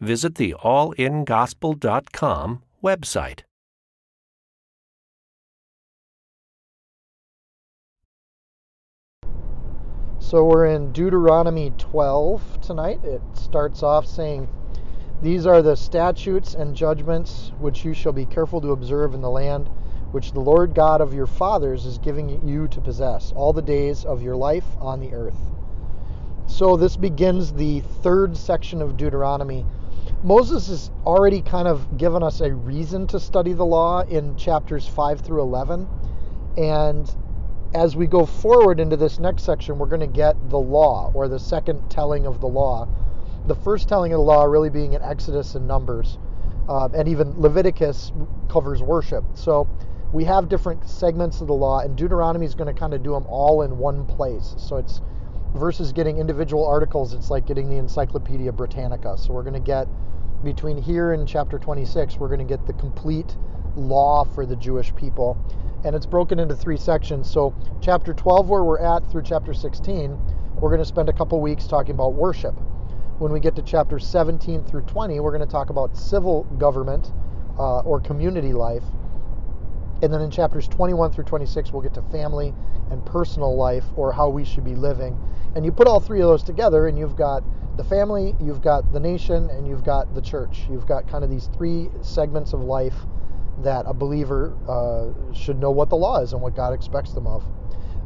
visit the allingospel.com website. So we're in Deuteronomy 12 tonight. It starts off saying, These are the statutes and judgments which you shall be careful to observe in the land which the Lord God of your fathers is giving you to possess all the days of your life on the earth. So this begins the third section of Deuteronomy. Moses has already kind of given us a reason to study the law in chapters 5 through 11. And as we go forward into this next section, we're going to get the law or the second telling of the law. The first telling of the law really being in Exodus and Numbers. Uh, and even Leviticus covers worship. So we have different segments of the law, and Deuteronomy is going to kind of do them all in one place. So it's versus getting individual articles, it's like getting the Encyclopedia Britannica. So we're going to get between here and chapter 26, we're going to get the complete law for the Jewish people. And it's broken into three sections. So, chapter 12, where we're at, through chapter 16, we're going to spend a couple weeks talking about worship. When we get to chapter 17 through 20, we're going to talk about civil government uh, or community life. And then in chapters 21 through 26, we'll get to family and personal life or how we should be living. And you put all three of those together, and you've got the family, you've got the nation, and you've got the church. You've got kind of these three segments of life that a believer uh, should know what the law is and what God expects them of.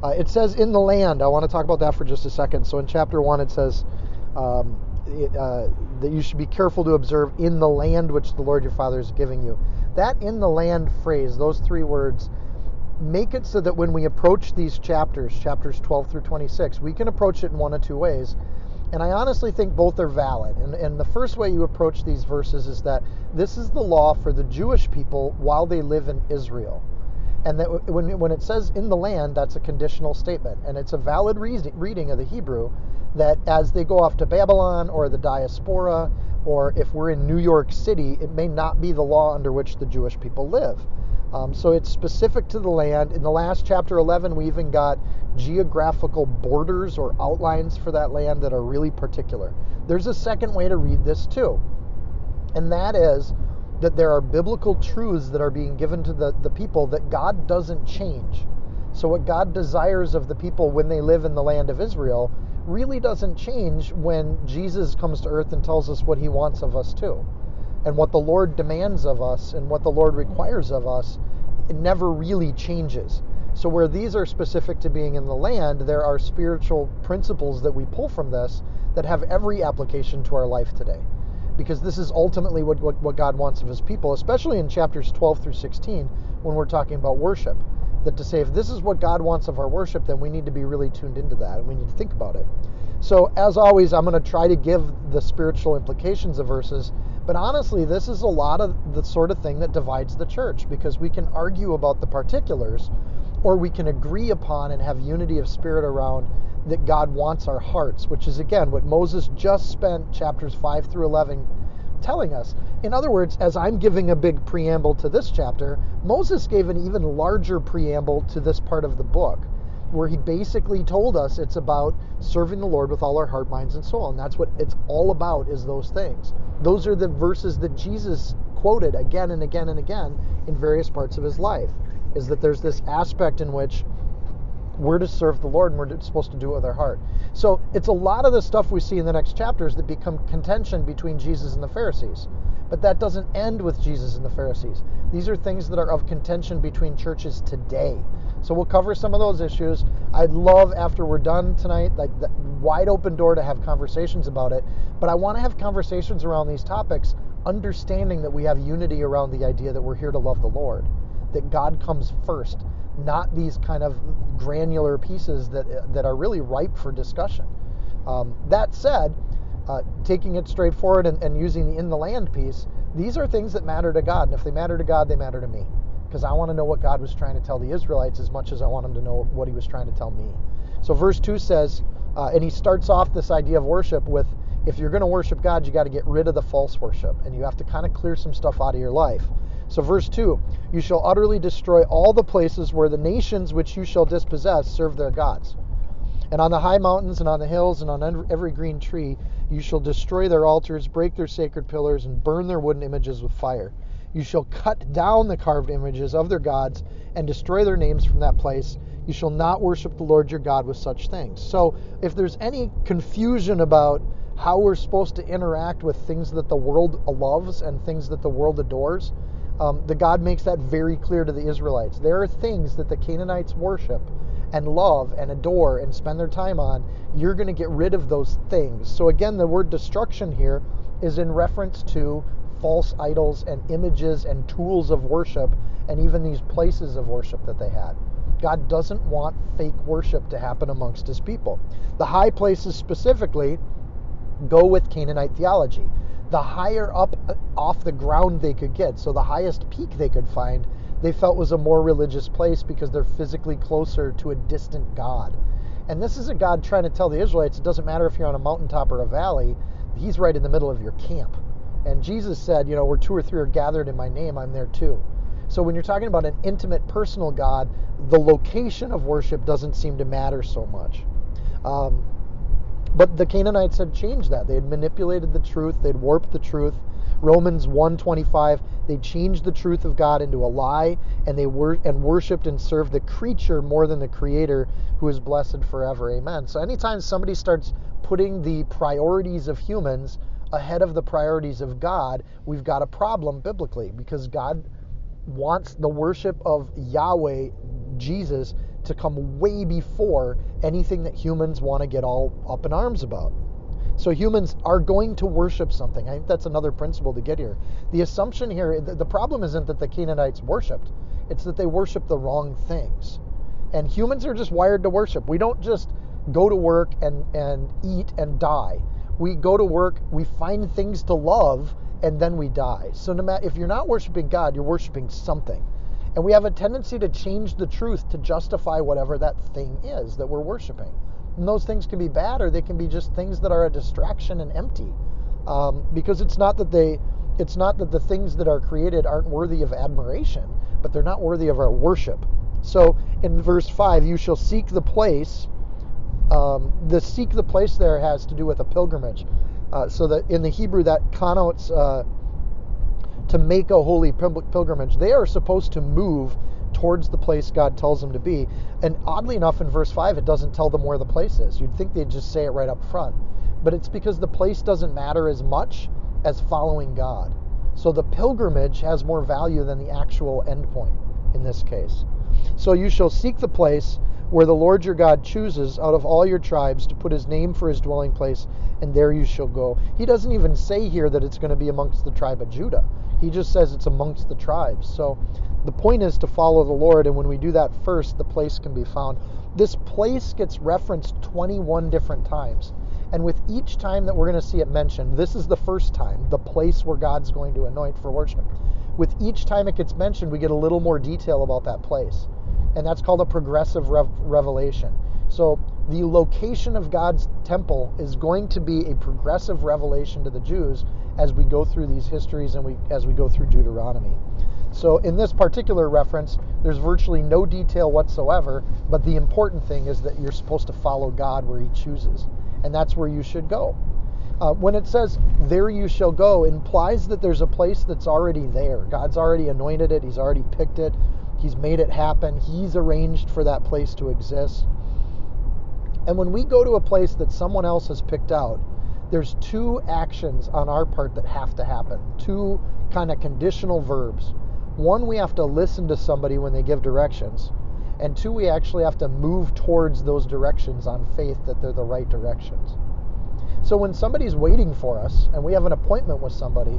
Uh, it says in the land. I want to talk about that for just a second. So in chapter one, it says um, it, uh, that you should be careful to observe in the land which the Lord your Father is giving you. That in the land phrase, those three words, make it so that when we approach these chapters, chapters 12 through 26, we can approach it in one of two ways. And I honestly think both are valid. And, and the first way you approach these verses is that this is the law for the Jewish people while they live in Israel. And that when, when it says in the land, that's a conditional statement. And it's a valid reading of the Hebrew that as they go off to Babylon or the diaspora, or if we're in New York City, it may not be the law under which the Jewish people live. Um, so it's specific to the land. In the last chapter 11, we even got geographical borders or outlines for that land that are really particular. There's a second way to read this too, and that is that there are biblical truths that are being given to the, the people that God doesn't change. So, what God desires of the people when they live in the land of Israel really doesn't change when Jesus comes to earth and tells us what he wants of us too and what the Lord demands of us and what the Lord requires of us, it never really changes. So, where these are specific to being in the land, there are spiritual principles that we pull from this that have every application to our life today. Because this is ultimately what, what, what God wants of his people, especially in chapters 12 through 16 when we're talking about worship. That to say, if this is what God wants of our worship, then we need to be really tuned into that and we need to think about it. So, as always, I'm going to try to give the spiritual implications of verses but honestly, this is a lot of the sort of thing that divides the church because we can argue about the particulars or we can agree upon and have unity of spirit around that God wants our hearts, which is again what Moses just spent chapters 5 through 11 telling us. In other words, as I'm giving a big preamble to this chapter, Moses gave an even larger preamble to this part of the book where he basically told us it's about serving the Lord with all our heart, minds, and soul. And that's what it's all about is those things. Those are the verses that Jesus quoted again and again and again in various parts of his life. Is that there's this aspect in which we're to serve the Lord and we're supposed to do it with our heart. So it's a lot of the stuff we see in the next chapters that become contention between Jesus and the Pharisees. But that doesn't end with Jesus and the Pharisees. These are things that are of contention between churches today. So we'll cover some of those issues. I'd love after we're done tonight, like the wide open door to have conversations about it. But I want to have conversations around these topics, understanding that we have unity around the idea that we're here to love the Lord, that God comes first, not these kind of granular pieces that that are really ripe for discussion. Um, that said, uh, taking it straightforward and, and using the in the land piece, these are things that matter to God. And if they matter to God, they matter to me. Because I want to know what God was trying to tell the Israelites as much as I want them to know what he was trying to tell me. So, verse 2 says, uh, and he starts off this idea of worship with if you're going to worship God, you got to get rid of the false worship. And you have to kind of clear some stuff out of your life. So, verse 2 You shall utterly destroy all the places where the nations which you shall dispossess serve their gods. And on the high mountains and on the hills and on every green tree, you shall destroy their altars, break their sacred pillars, and burn their wooden images with fire. You shall cut down the carved images of their gods and destroy their names from that place. You shall not worship the Lord your God with such things. So, if there's any confusion about how we're supposed to interact with things that the world loves and things that the world adores, um, the God makes that very clear to the Israelites. There are things that the Canaanites worship and love and adore and spend their time on. You're going to get rid of those things. So, again, the word destruction here is in reference to false idols and images and tools of worship and even these places of worship that they had. God doesn't want fake worship to happen amongst his people. The high places specifically go with Canaanite theology the higher up uh, off the ground they could get, so the highest peak they could find, they felt was a more religious place because they're physically closer to a distant God. And this is a God trying to tell the Israelites it doesn't matter if you're on a mountaintop or a valley, He's right in the middle of your camp. And Jesus said, you know, where two or three are gathered in my name, I'm there too. So when you're talking about an intimate, personal God, the location of worship doesn't seem to matter so much. Um, but the Canaanites had changed that. They had manipulated the truth, they'd warped the truth. Romans 1:25, they changed the truth of God into a lie and they and worshiped and served the creature more than the creator who is blessed forever. Amen. So anytime somebody starts putting the priorities of humans ahead of the priorities of God, we've got a problem biblically because God wants the worship of Yahweh, Jesus, to come way before anything that humans want to get all up in arms about. So humans are going to worship something. I think that's another principle to get here. The assumption here, the problem isn't that the Canaanites worshiped, it's that they worship the wrong things. And humans are just wired to worship. We don't just go to work and, and eat and die. We go to work, we find things to love, and then we die. So no matter if you're not worshiping God, you're worshiping something. And we have a tendency to change the truth to justify whatever that thing is that we're worshiping. And those things can be bad or they can be just things that are a distraction and empty. Um, because it's not that they it's not that the things that are created aren't worthy of admiration, but they're not worthy of our worship. So in verse 5, you shall seek the place. Um, the seek the place there has to do with a pilgrimage. Uh, so that in the Hebrew, that connotes uh, to make a holy pilgrimage. They are supposed to move towards the place God tells them to be. And oddly enough, in verse 5, it doesn't tell them where the place is. You'd think they'd just say it right up front. But it's because the place doesn't matter as much as following God. So the pilgrimage has more value than the actual endpoint in this case. So you shall seek the place where the Lord your God chooses out of all your tribes to put his name for his dwelling place, and there you shall go. He doesn't even say here that it's going to be amongst the tribe of Judah. He just says it's amongst the tribes. So the point is to follow the Lord, and when we do that first, the place can be found. This place gets referenced 21 different times. And with each time that we're going to see it mentioned, this is the first time, the place where God's going to anoint for worship. With each time it gets mentioned, we get a little more detail about that place. And that's called a progressive rev- revelation. So the location of God's temple is going to be a progressive revelation to the Jews as we go through these histories and we as we go through Deuteronomy. So in this particular reference, there's virtually no detail whatsoever, but the important thing is that you're supposed to follow God where He chooses, and that's where you should go. Uh, when it says "there you shall go," implies that there's a place that's already there. God's already anointed it. He's already picked it. He's made it happen. He's arranged for that place to exist. And when we go to a place that someone else has picked out, there's two actions on our part that have to happen, two kind of conditional verbs. One, we have to listen to somebody when they give directions, and two, we actually have to move towards those directions on faith that they're the right directions. So when somebody's waiting for us and we have an appointment with somebody,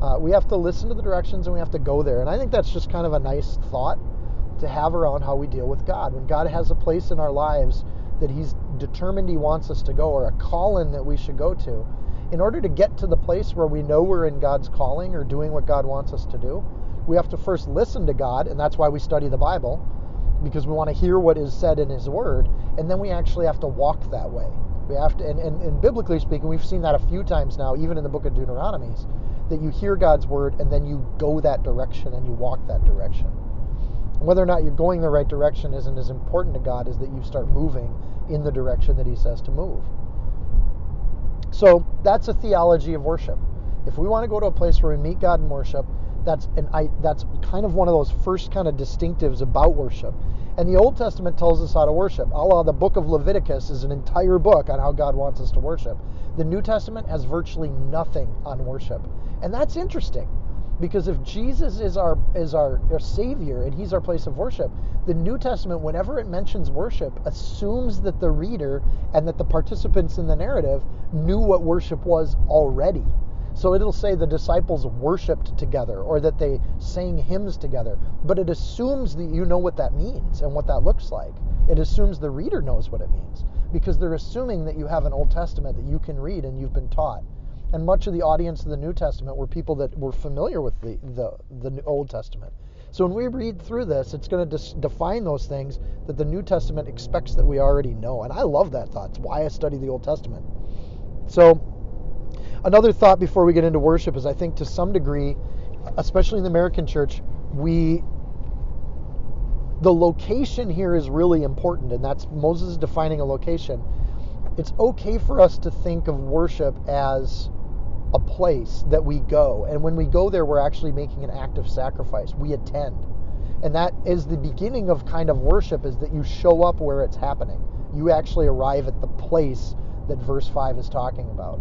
uh, we have to listen to the directions and we have to go there. And I think that's just kind of a nice thought to have around how we deal with God. When God has a place in our lives that He's determined He wants us to go, or a calling that we should go to, in order to get to the place where we know we're in God's calling or doing what God wants us to do, we have to first listen to God, and that's why we study the Bible, because we want to hear what is said in His Word, and then we actually have to walk that way. We have to, and, and, and biblically speaking, we've seen that a few times now, even in the book of Deuteronomy, that you hear God's Word and then you go that direction and you walk that direction. Whether or not you're going the right direction isn't as important to God as that you start moving in the direction that He says to move. So that's a theology of worship. If we want to go to a place where we meet God in worship, that's an I, that's kind of one of those first kind of distinctives about worship. And the Old Testament tells us how to worship. Allah, the book of Leviticus is an entire book on how God wants us to worship. The New Testament has virtually nothing on worship. And that's interesting because if Jesus is our is our, our savior and he's our place of worship, the New Testament whenever it mentions worship assumes that the reader and that the participants in the narrative knew what worship was already. So it'll say the disciples worshiped together or that they sang hymns together, but it assumes that you know what that means and what that looks like. It assumes the reader knows what it means because they're assuming that you have an Old Testament that you can read and you've been taught. And much of the audience of the New Testament were people that were familiar with the, the, the Old Testament. So when we read through this, it's going to dis- define those things that the New Testament expects that we already know. And I love that thought. It's why I study the Old Testament. So another thought before we get into worship is I think to some degree, especially in the American church, we the location here is really important, and that's Moses defining a location. It's okay for us to think of worship as a place that we go, and when we go there, we're actually making an act of sacrifice. We attend, and that is the beginning of kind of worship. Is that you show up where it's happening. You actually arrive at the place that verse five is talking about.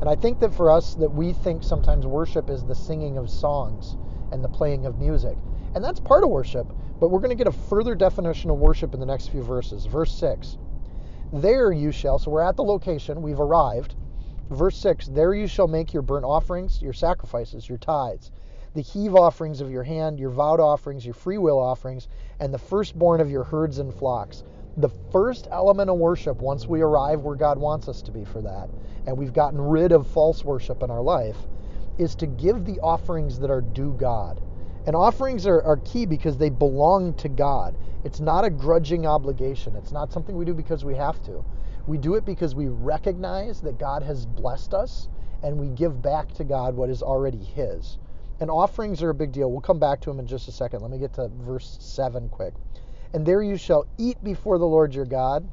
And I think that for us, that we think sometimes worship is the singing of songs and the playing of music. And that's part of worship, but we're going to get a further definition of worship in the next few verses. Verse 6 There you shall, so we're at the location, we've arrived. Verse 6 There you shall make your burnt offerings, your sacrifices, your tithes, the heave offerings of your hand, your vowed offerings, your freewill offerings, and the firstborn of your herds and flocks the first element of worship once we arrive where God wants us to be for that, and we've gotten rid of false worship in our life, is to give the offerings that are due God. And offerings are, are key because they belong to God. It's not a grudging obligation, it's not something we do because we have to. We do it because we recognize that God has blessed us and we give back to God what is already His. And offerings are a big deal. We'll come back to them in just a second. Let me get to verse 7 quick. And there you shall eat before the Lord your God,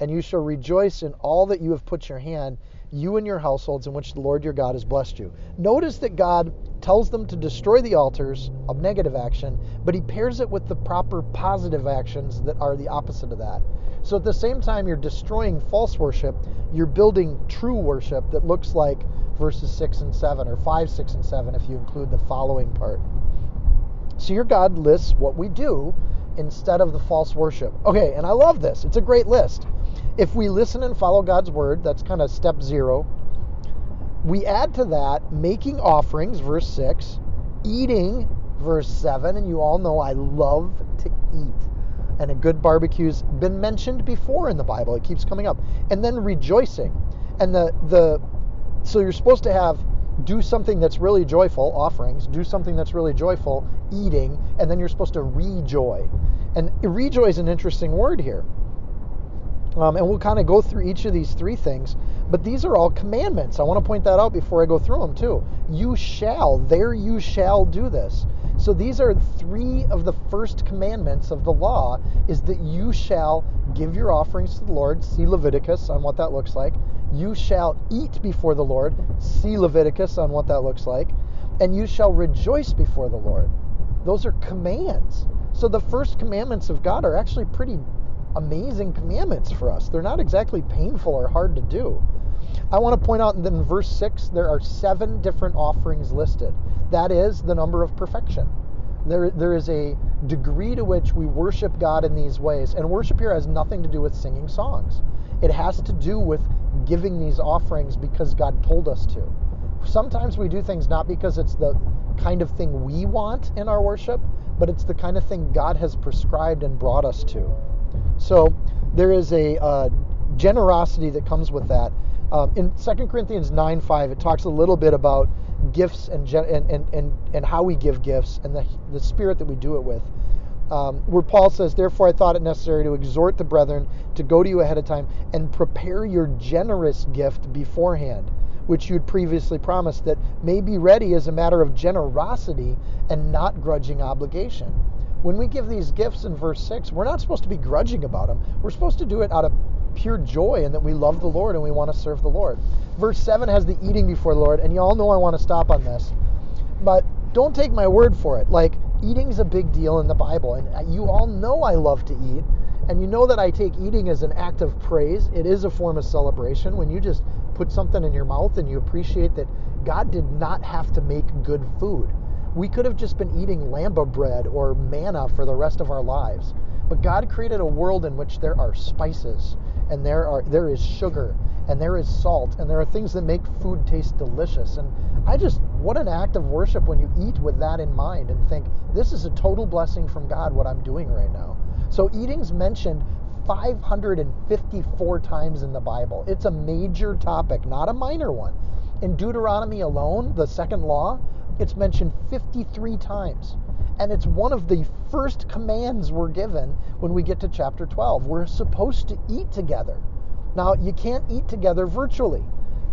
and you shall rejoice in all that you have put your hand, you and your households in which the Lord your God has blessed you. Notice that God tells them to destroy the altars of negative action, but he pairs it with the proper positive actions that are the opposite of that. So at the same time you're destroying false worship, you're building true worship that looks like verses 6 and 7, or 5, 6, and 7 if you include the following part. So your God lists what we do instead of the false worship. Okay, and I love this. It's a great list. If we listen and follow God's word, that's kind of step zero. We add to that making offerings, verse 6, eating, verse 7, and you all know I love to eat. And a good barbecue's been mentioned before in the Bible. It keeps coming up. And then rejoicing. And the the so you're supposed to have do something that's really joyful, offerings, do something that's really joyful, eating, and then you're supposed to rejoy. And rejoy is an interesting word here. Um, and we'll kind of go through each of these three things, but these are all commandments. I want to point that out before I go through them too. You shall, there you shall do this. So these are three of the first commandments of the law is that you shall give your offerings to the Lord. See Leviticus on what that looks like. You shall eat before the Lord. See Leviticus on what that looks like. And you shall rejoice before the Lord. Those are commands. So the first commandments of God are actually pretty amazing commandments for us. They're not exactly painful or hard to do. I want to point out that in verse 6, there are seven different offerings listed. That is the number of perfection. There, there is a degree to which we worship God in these ways. And worship here has nothing to do with singing songs, it has to do with giving these offerings because God told us to. Sometimes we do things not because it's the kind of thing we want in our worship, but it's the kind of thing God has prescribed and brought us to. So there is a uh, generosity that comes with that. Um, in 2 Corinthians 9 5, it talks a little bit about gifts and, gen- and, and, and, and how we give gifts and the, the spirit that we do it with. Um, where Paul says, Therefore, I thought it necessary to exhort the brethren to go to you ahead of time and prepare your generous gift beforehand, which you'd previously promised, that may be ready as a matter of generosity and not grudging obligation. When we give these gifts in verse 6, we're not supposed to be grudging about them. We're supposed to do it out of pure joy and that we love the Lord and we want to serve the Lord. Verse 7 has the eating before the Lord, and you all know I want to stop on this. But don't take my word for it. Like, eating's a big deal in the Bible, and you all know I love to eat, and you know that I take eating as an act of praise. It is a form of celebration when you just put something in your mouth and you appreciate that God did not have to make good food. We could have just been eating lamba bread or manna for the rest of our lives. But God created a world in which there are spices and there are there is sugar and there is salt and there are things that make food taste delicious and I just what an act of worship when you eat with that in mind and think this is a total blessing from God what I'm doing right now. So eating's mentioned 554 times in the Bible. It's a major topic, not a minor one. In Deuteronomy alone, the second law, it's mentioned 53 times. And it's one of the first commands we're given when we get to chapter 12. We're supposed to eat together. Now, you can't eat together virtually.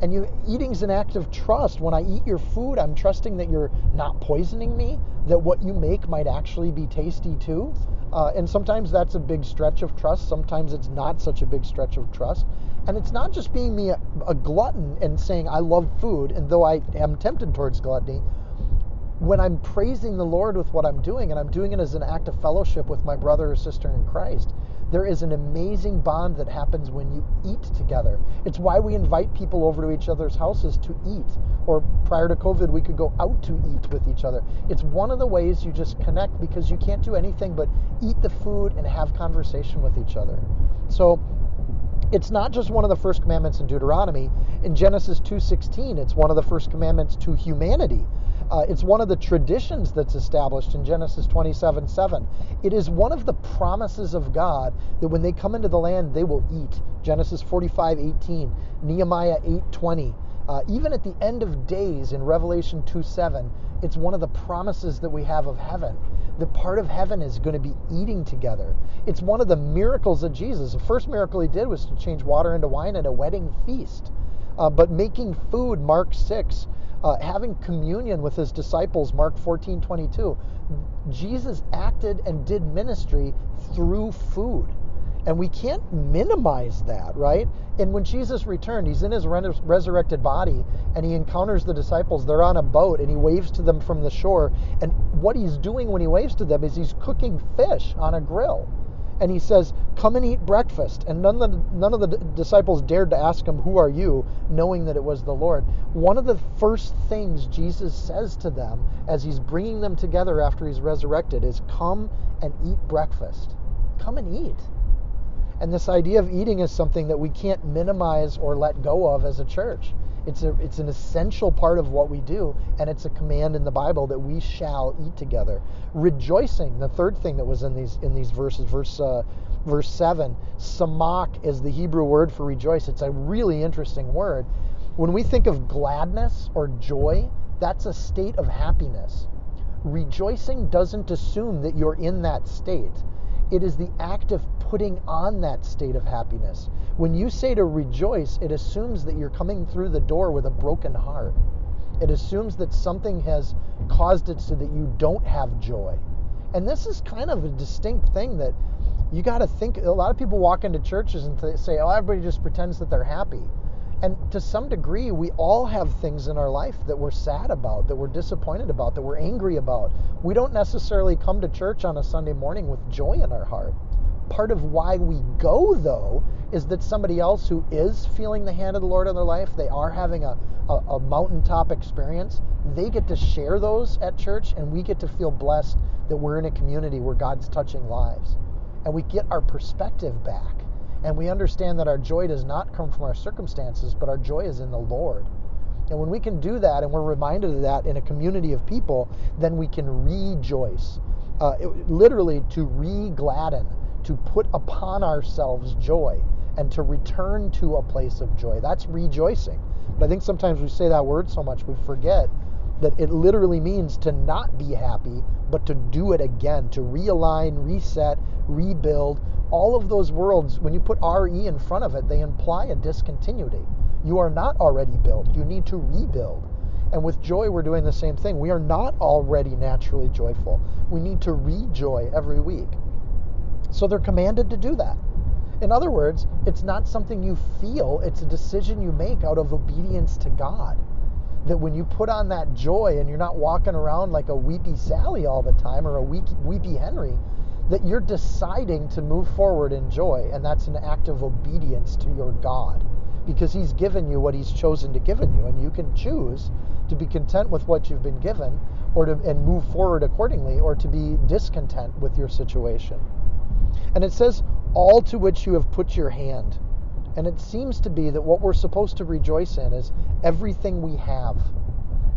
And you eating's an act of trust. When I eat your food, I'm trusting that you're not poisoning me, that what you make might actually be tasty too. Uh, and sometimes that's a big stretch of trust. Sometimes it's not such a big stretch of trust. And it's not just being me a, a glutton and saying I love food, and though I am tempted towards gluttony, when I'm praising the Lord with what I'm doing, and I'm doing it as an act of fellowship with my brother or sister in Christ, there is an amazing bond that happens when you eat together. It's why we invite people over to each other's houses to eat. Or prior to COVID, we could go out to eat with each other. It's one of the ways you just connect because you can't do anything but eat the food and have conversation with each other. So it's not just one of the first commandments in Deuteronomy. In Genesis 2:16, it's one of the first commandments to humanity. Uh, it's one of the traditions that's established in Genesis 27 7. It is one of the promises of God that when they come into the land, they will eat. Genesis 45 18, Nehemiah 8 20. Uh, even at the end of days in Revelation 2 7, it's one of the promises that we have of heaven. The part of heaven is going to be eating together. It's one of the miracles of Jesus. The first miracle he did was to change water into wine at a wedding feast. Uh, but making food, Mark 6, uh, having communion with his disciples, Mark 14 22. Jesus acted and did ministry through food. And we can't minimize that, right? And when Jesus returned, he's in his resurrected body and he encounters the disciples. They're on a boat and he waves to them from the shore. And what he's doing when he waves to them is he's cooking fish on a grill and he says, Come and eat breakfast. And none of, the, none of the disciples dared to ask him, Who are you? knowing that it was the Lord. One of the first things Jesus says to them as he's bringing them together after he's resurrected is, Come and eat breakfast. Come and eat. And this idea of eating is something that we can't minimize or let go of as a church. It's, a, it's an essential part of what we do, and it's a command in the Bible that we shall eat together. Rejoicing, the third thing that was in these in these verses, verse uh, verse seven, samak is the Hebrew word for rejoice. It's a really interesting word. When we think of gladness or joy, that's a state of happiness. Rejoicing doesn't assume that you're in that state. It is the act of putting on that state of happiness. When you say to rejoice, it assumes that you're coming through the door with a broken heart. It assumes that something has caused it so that you don't have joy. And this is kind of a distinct thing that you got to think. A lot of people walk into churches and say, oh, everybody just pretends that they're happy. And to some degree, we all have things in our life that we're sad about, that we're disappointed about, that we're angry about. We don't necessarily come to church on a Sunday morning with joy in our heart. Part of why we go, though, is that somebody else who is feeling the hand of the Lord in their life, they are having a, a, a mountaintop experience, they get to share those at church, and we get to feel blessed that we're in a community where God's touching lives. And we get our perspective back and we understand that our joy does not come from our circumstances, but our joy is in the Lord. And when we can do that and we're reminded of that in a community of people, then we can rejoice. Uh, it, literally, to re gladden, to put upon ourselves joy. and to return to a place of joy. That's rejoicing. But I think sometimes we say that word so much we forget that it literally means to not be happy, but to do it again, to realign, reset, rebuild. All of those words, when you put RE in front of it, they imply a discontinuity. You are not already built, you need to rebuild. And with joy, we're doing the same thing. We are not already naturally joyful. We need to rejoy every week. So they're commanded to do that. In other words, it's not something you feel, it's a decision you make out of obedience to God. That when you put on that joy and you're not walking around like a weepy Sally all the time or a weepy Henry, that you're deciding to move forward in joy. And that's an act of obedience to your God because He's given you what He's chosen to give you. And you can choose to be content with what you've been given or to, and move forward accordingly or to be discontent with your situation. And it says, all to which you have put your hand. And it seems to be that what we're supposed to rejoice in is everything we have.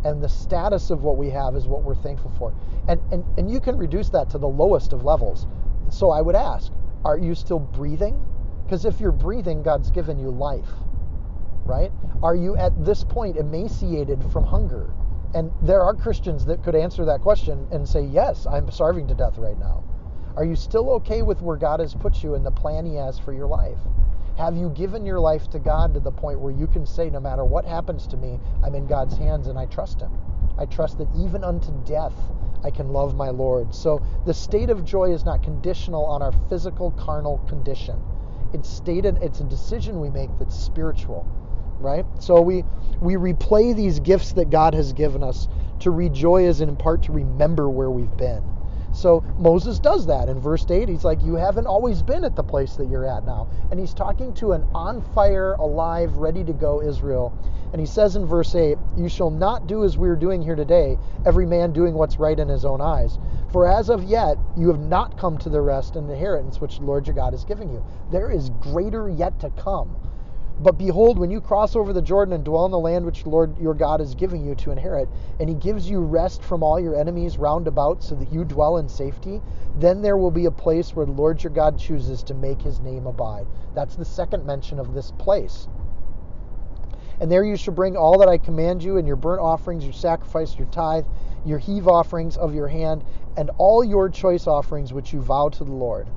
And the status of what we have is what we're thankful for. And, and, and you can reduce that to the lowest of levels. So I would ask, are you still breathing? Because if you're breathing, God's given you life, right? Are you at this point emaciated from hunger? And there are Christians that could answer that question and say, yes, I'm starving to death right now. Are you still okay with where God has put you and the plan He has for your life? Have you given your life to God to the point where you can say, no matter what happens to me, I'm in God's hands and I trust Him? I trust that even unto death I can love my Lord. So the state of joy is not conditional on our physical, carnal condition. It's stated, it's a decision we make that's spiritual, right? So we we replay these gifts that God has given us to rejoice and in part to remember where we've been. So Moses does that in verse 8. He's like, You haven't always been at the place that you're at now. And he's talking to an on fire, alive, ready to go Israel. And he says in verse 8, You shall not do as we are doing here today, every man doing what's right in his own eyes. For as of yet, you have not come to the rest and inheritance which the Lord your God is giving you. There is greater yet to come. But behold, when you cross over the Jordan and dwell in the land which the Lord your God is giving you to inherit, and he gives you rest from all your enemies round about so that you dwell in safety, then there will be a place where the Lord your God chooses to make his name abide. That's the second mention of this place. And there you shall bring all that I command you, and your burnt offerings, your sacrifice, your tithe, your heave offerings of your hand, and all your choice offerings which you vow to the Lord.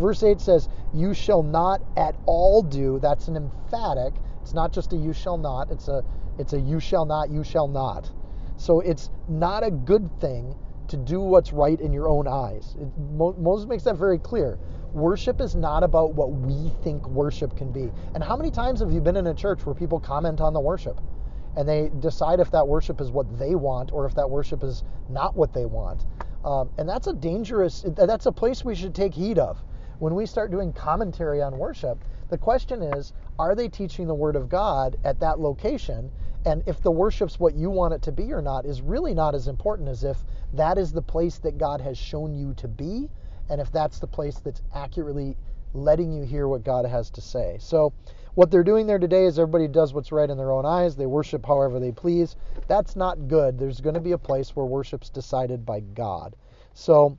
Verse 8 says, You shall not at all do. That's an emphatic. It's not just a you shall not. It's a it's a you shall not, you shall not. So it's not a good thing to do what's right in your own eyes. It, Moses makes that very clear. Worship is not about what we think worship can be. And how many times have you been in a church where people comment on the worship and they decide if that worship is what they want or if that worship is not what they want? Um, and that's a dangerous, that's a place we should take heed of when we start doing commentary on worship, the question is are they teaching the Word of God at that location? And if the worship's what you want it to be or not is really not as important as if that is the place that God has shown you to be, and if that's the place that's accurately letting you hear what God has to say. So, what they're doing there today is everybody does what's right in their own eyes. They worship however they please. That's not good. There's going to be a place where worship's decided by God. So,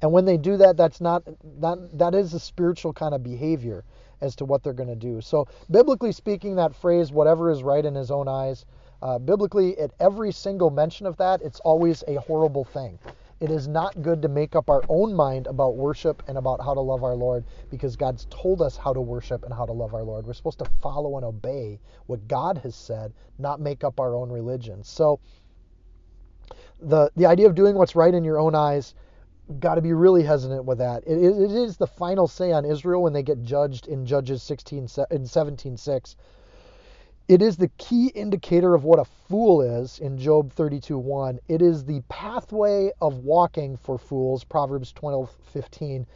and when they do that, that's not that that is a spiritual kind of behavior as to what they're going to do. So biblically speaking, that phrase "whatever is right in his own eyes," uh, biblically, at every single mention of that, it's always a horrible thing. It is not good to make up our own mind about worship and about how to love our Lord because God's told us how to worship and how to love our Lord. We're supposed to follow and obey what God has said, not make up our own religion. So the the idea of doing what's right in your own eyes got to be really hesitant with that. It, it is the final say on Israel when they get judged in Judges 16 in 17:6. It is the key indicator of what a fool is in Job 32:1. It is the pathway of walking for fools, Proverbs 12:15.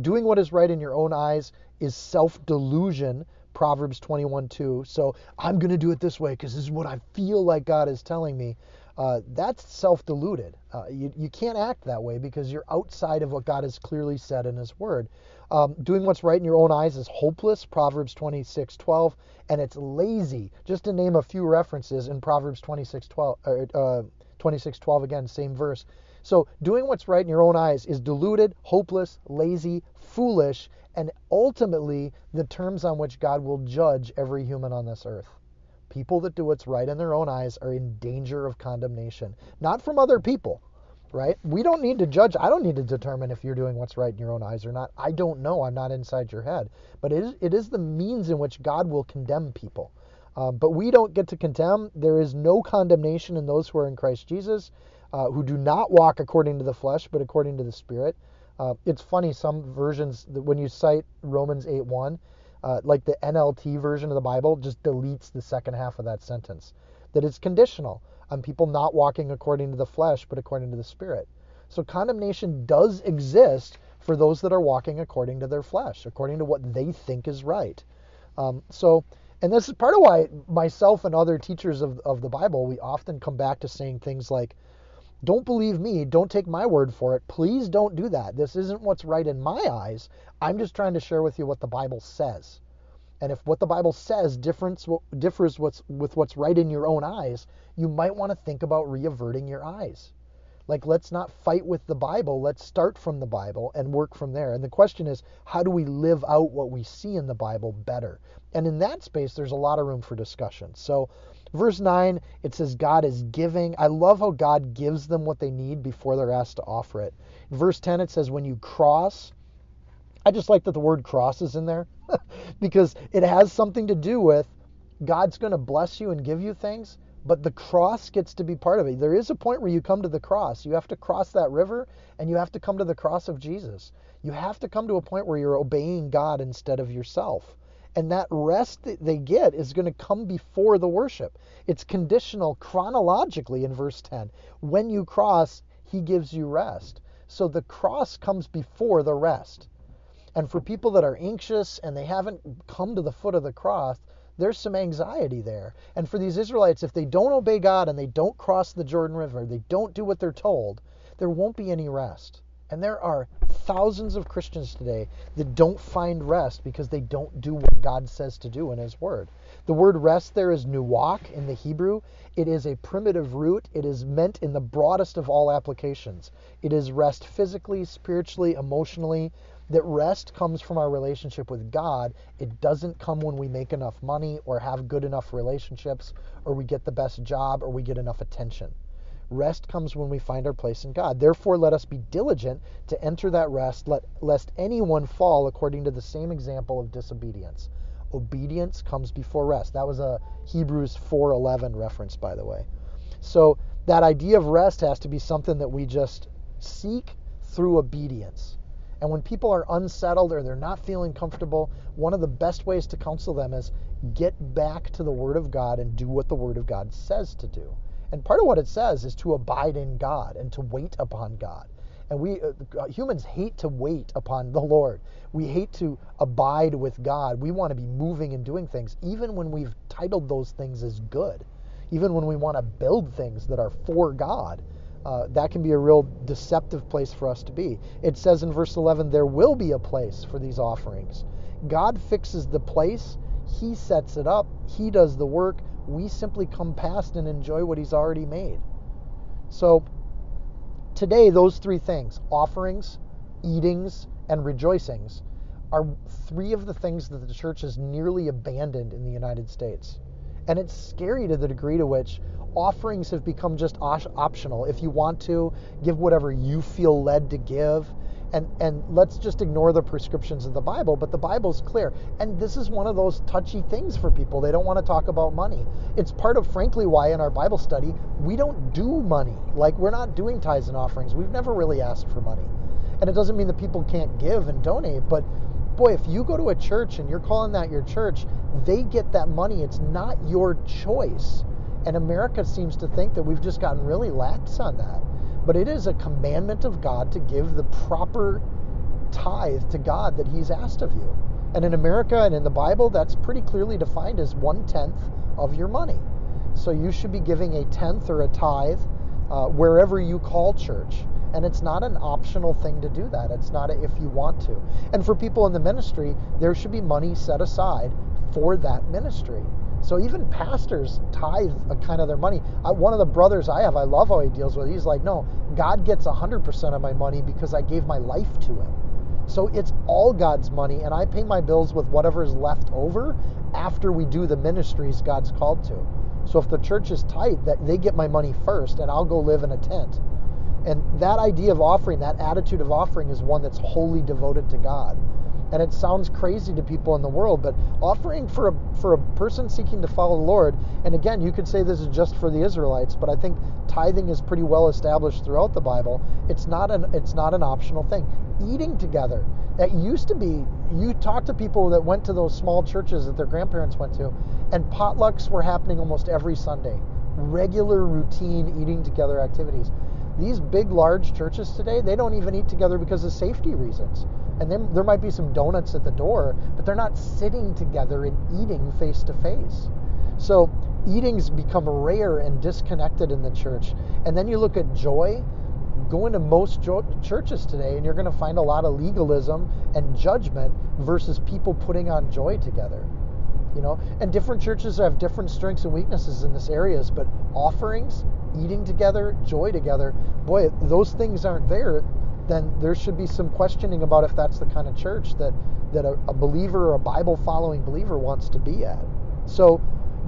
Doing what is right in your own eyes is self-delusion, Proverbs 21:2. So I'm going to do it this way because this is what I feel like God is telling me uh, that's self deluded. Uh, you, you can't act that way because you're outside of what God has clearly said in His Word. Um, doing what's right in your own eyes is hopeless, Proverbs 26 12, and it's lazy. Just to name a few references in Proverbs 26 12, uh, uh 26 12 again, same verse. So doing what's right in your own eyes is deluded, hopeless, lazy, foolish, and ultimately the terms on which God will judge every human on this earth. People that do what's right in their own eyes are in danger of condemnation, not from other people, right? We don't need to judge. I don't need to determine if you're doing what's right in your own eyes or not. I don't know. I'm not inside your head. But it is, it is the means in which God will condemn people. Um, but we don't get to condemn. There is no condemnation in those who are in Christ Jesus, uh, who do not walk according to the flesh, but according to the Spirit. Uh, it's funny, some versions, when you cite Romans 8 1, uh, like the NLT version of the Bible, just deletes the second half of that sentence. That it's conditional on people not walking according to the flesh, but according to the Spirit. So condemnation does exist for those that are walking according to their flesh, according to what they think is right. Um, so, and this is part of why myself and other teachers of, of the Bible, we often come back to saying things like, don't believe me, don't take my word for it. Please don't do that. This isn't what's right in my eyes. I'm just trying to share with you what the Bible says. And if what the Bible says differs, differs what's, with what's right in your own eyes, you might want to think about reaverting your eyes. Like, let's not fight with the Bible. Let's start from the Bible and work from there. And the question is, how do we live out what we see in the Bible better? And in that space, there's a lot of room for discussion. So, verse 9, it says, God is giving. I love how God gives them what they need before they're asked to offer it. In verse 10, it says, when you cross, I just like that the word cross is in there because it has something to do with God's going to bless you and give you things, but the cross gets to be part of it. There is a point where you come to the cross. You have to cross that river and you have to come to the cross of Jesus. You have to come to a point where you're obeying God instead of yourself. And that rest that they get is going to come before the worship. It's conditional chronologically in verse 10. When you cross, he gives you rest. So the cross comes before the rest. And for people that are anxious and they haven't come to the foot of the cross, there's some anxiety there. And for these Israelites, if they don't obey God and they don't cross the Jordan River, they don't do what they're told, there won't be any rest. And there are thousands of Christians today that don't find rest because they don't do what God says to do in His Word. The word rest there is nuwak in the Hebrew. It is a primitive root. It is meant in the broadest of all applications. It is rest physically, spiritually, emotionally, that rest comes from our relationship with God. It doesn't come when we make enough money or have good enough relationships or we get the best job or we get enough attention. Rest comes when we find our place in God. Therefore, let us be diligent to enter that rest, let, lest anyone fall according to the same example of disobedience. Obedience comes before rest. That was a Hebrews 4:11 reference, by the way. So that idea of rest has to be something that we just seek through obedience. And when people are unsettled or they're not feeling comfortable, one of the best ways to counsel them is get back to the Word of God and do what the Word of God says to do. And part of what it says is to abide in God and to wait upon God. And we uh, uh humans hate to wait upon the Lord. We hate to abide with God. We want to be moving and doing things, even when we've titled those things as good, even when we want to build things that are for God uh, that can be a real deceptive place for us to be. It says in verse 11, there will be a place for these offerings. God fixes the place, He sets it up, He does the work. We simply come past and enjoy what He's already made. So, today, those three things offerings, eatings, and rejoicings are three of the things that the church has nearly abandoned in the United States. And it's scary to the degree to which offerings have become just optional. If you want to, give whatever you feel led to give. And, and let's just ignore the prescriptions of the Bible, but the Bible's clear. And this is one of those touchy things for people. They don't want to talk about money. It's part of, frankly, why in our Bible study, we don't do money. Like, we're not doing tithes and offerings. We've never really asked for money. And it doesn't mean that people can't give and donate, but boy, if you go to a church and you're calling that your church, they get that money. It's not your choice. And America seems to think that we've just gotten really lax on that. But it is a commandment of God to give the proper tithe to God that He's asked of you. And in America and in the Bible, that's pretty clearly defined as one tenth of your money. So you should be giving a tenth or a tithe uh, wherever you call church. And it's not an optional thing to do that. It's not a, if you want to. And for people in the ministry, there should be money set aside for that ministry So even pastors tithe a kind of their money. I, one of the brothers I have, I love how he deals with. It. He's like, no, God gets 100% of my money because I gave my life to Him. So it's all God's money, and I pay my bills with whatever is left over after we do the ministries God's called to. So if the church is tight, that they get my money first, and I'll go live in a tent. And that idea of offering, that attitude of offering, is one that's wholly devoted to God. And it sounds crazy to people in the world, but offering for a for a person seeking to follow the Lord, and again, you could say this is just for the Israelites, but I think tithing is pretty well established throughout the Bible. It's not an it's not an optional thing. Eating together. That used to be you talk to people that went to those small churches that their grandparents went to, and potlucks were happening almost every Sunday. Regular routine eating together activities. These big, large churches today, they don't even eat together because of safety reasons. And then there might be some donuts at the door, but they're not sitting together and eating face to face. So eating's become rare and disconnected in the church. And then you look at joy, go into most churches today and you're going to find a lot of legalism and judgment versus people putting on joy together you know and different churches have different strengths and weaknesses in this areas but offerings eating together, joy together, boy, those things aren't there, then there should be some questioning about if that's the kind of church that, that a, a believer or a Bible following believer wants to be at. So,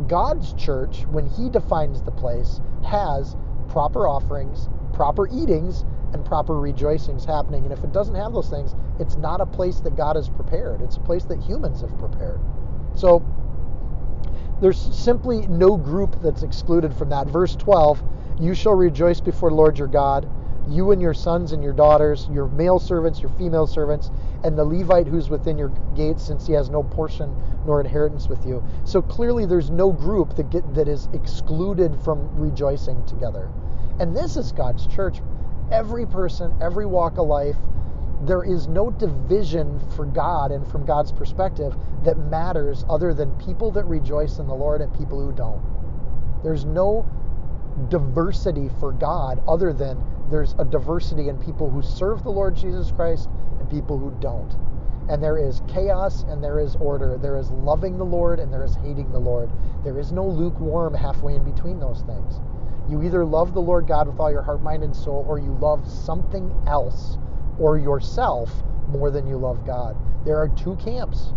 God's church, when He defines the place, has proper offerings, proper eatings, and proper rejoicings happening. And if it doesn't have those things, it's not a place that God has prepared. It's a place that humans have prepared. So there's simply no group that's excluded from that. Verse 12 You shall rejoice before the Lord your God, you and your sons and your daughters, your male servants, your female servants, and the Levite who's within your gates, since he has no portion nor inheritance with you. So clearly, there's no group that, get, that is excluded from rejoicing together. And this is God's church. Every person, every walk of life, there is no division for God and from God's perspective that matters other than people that rejoice in the Lord and people who don't. There's no diversity for God other than there's a diversity in people who serve the Lord Jesus Christ and people who don't. And there is chaos and there is order. There is loving the Lord and there is hating the Lord. There is no lukewarm halfway in between those things. You either love the Lord God with all your heart, mind, and soul, or you love something else or yourself more than you love God. There are two camps.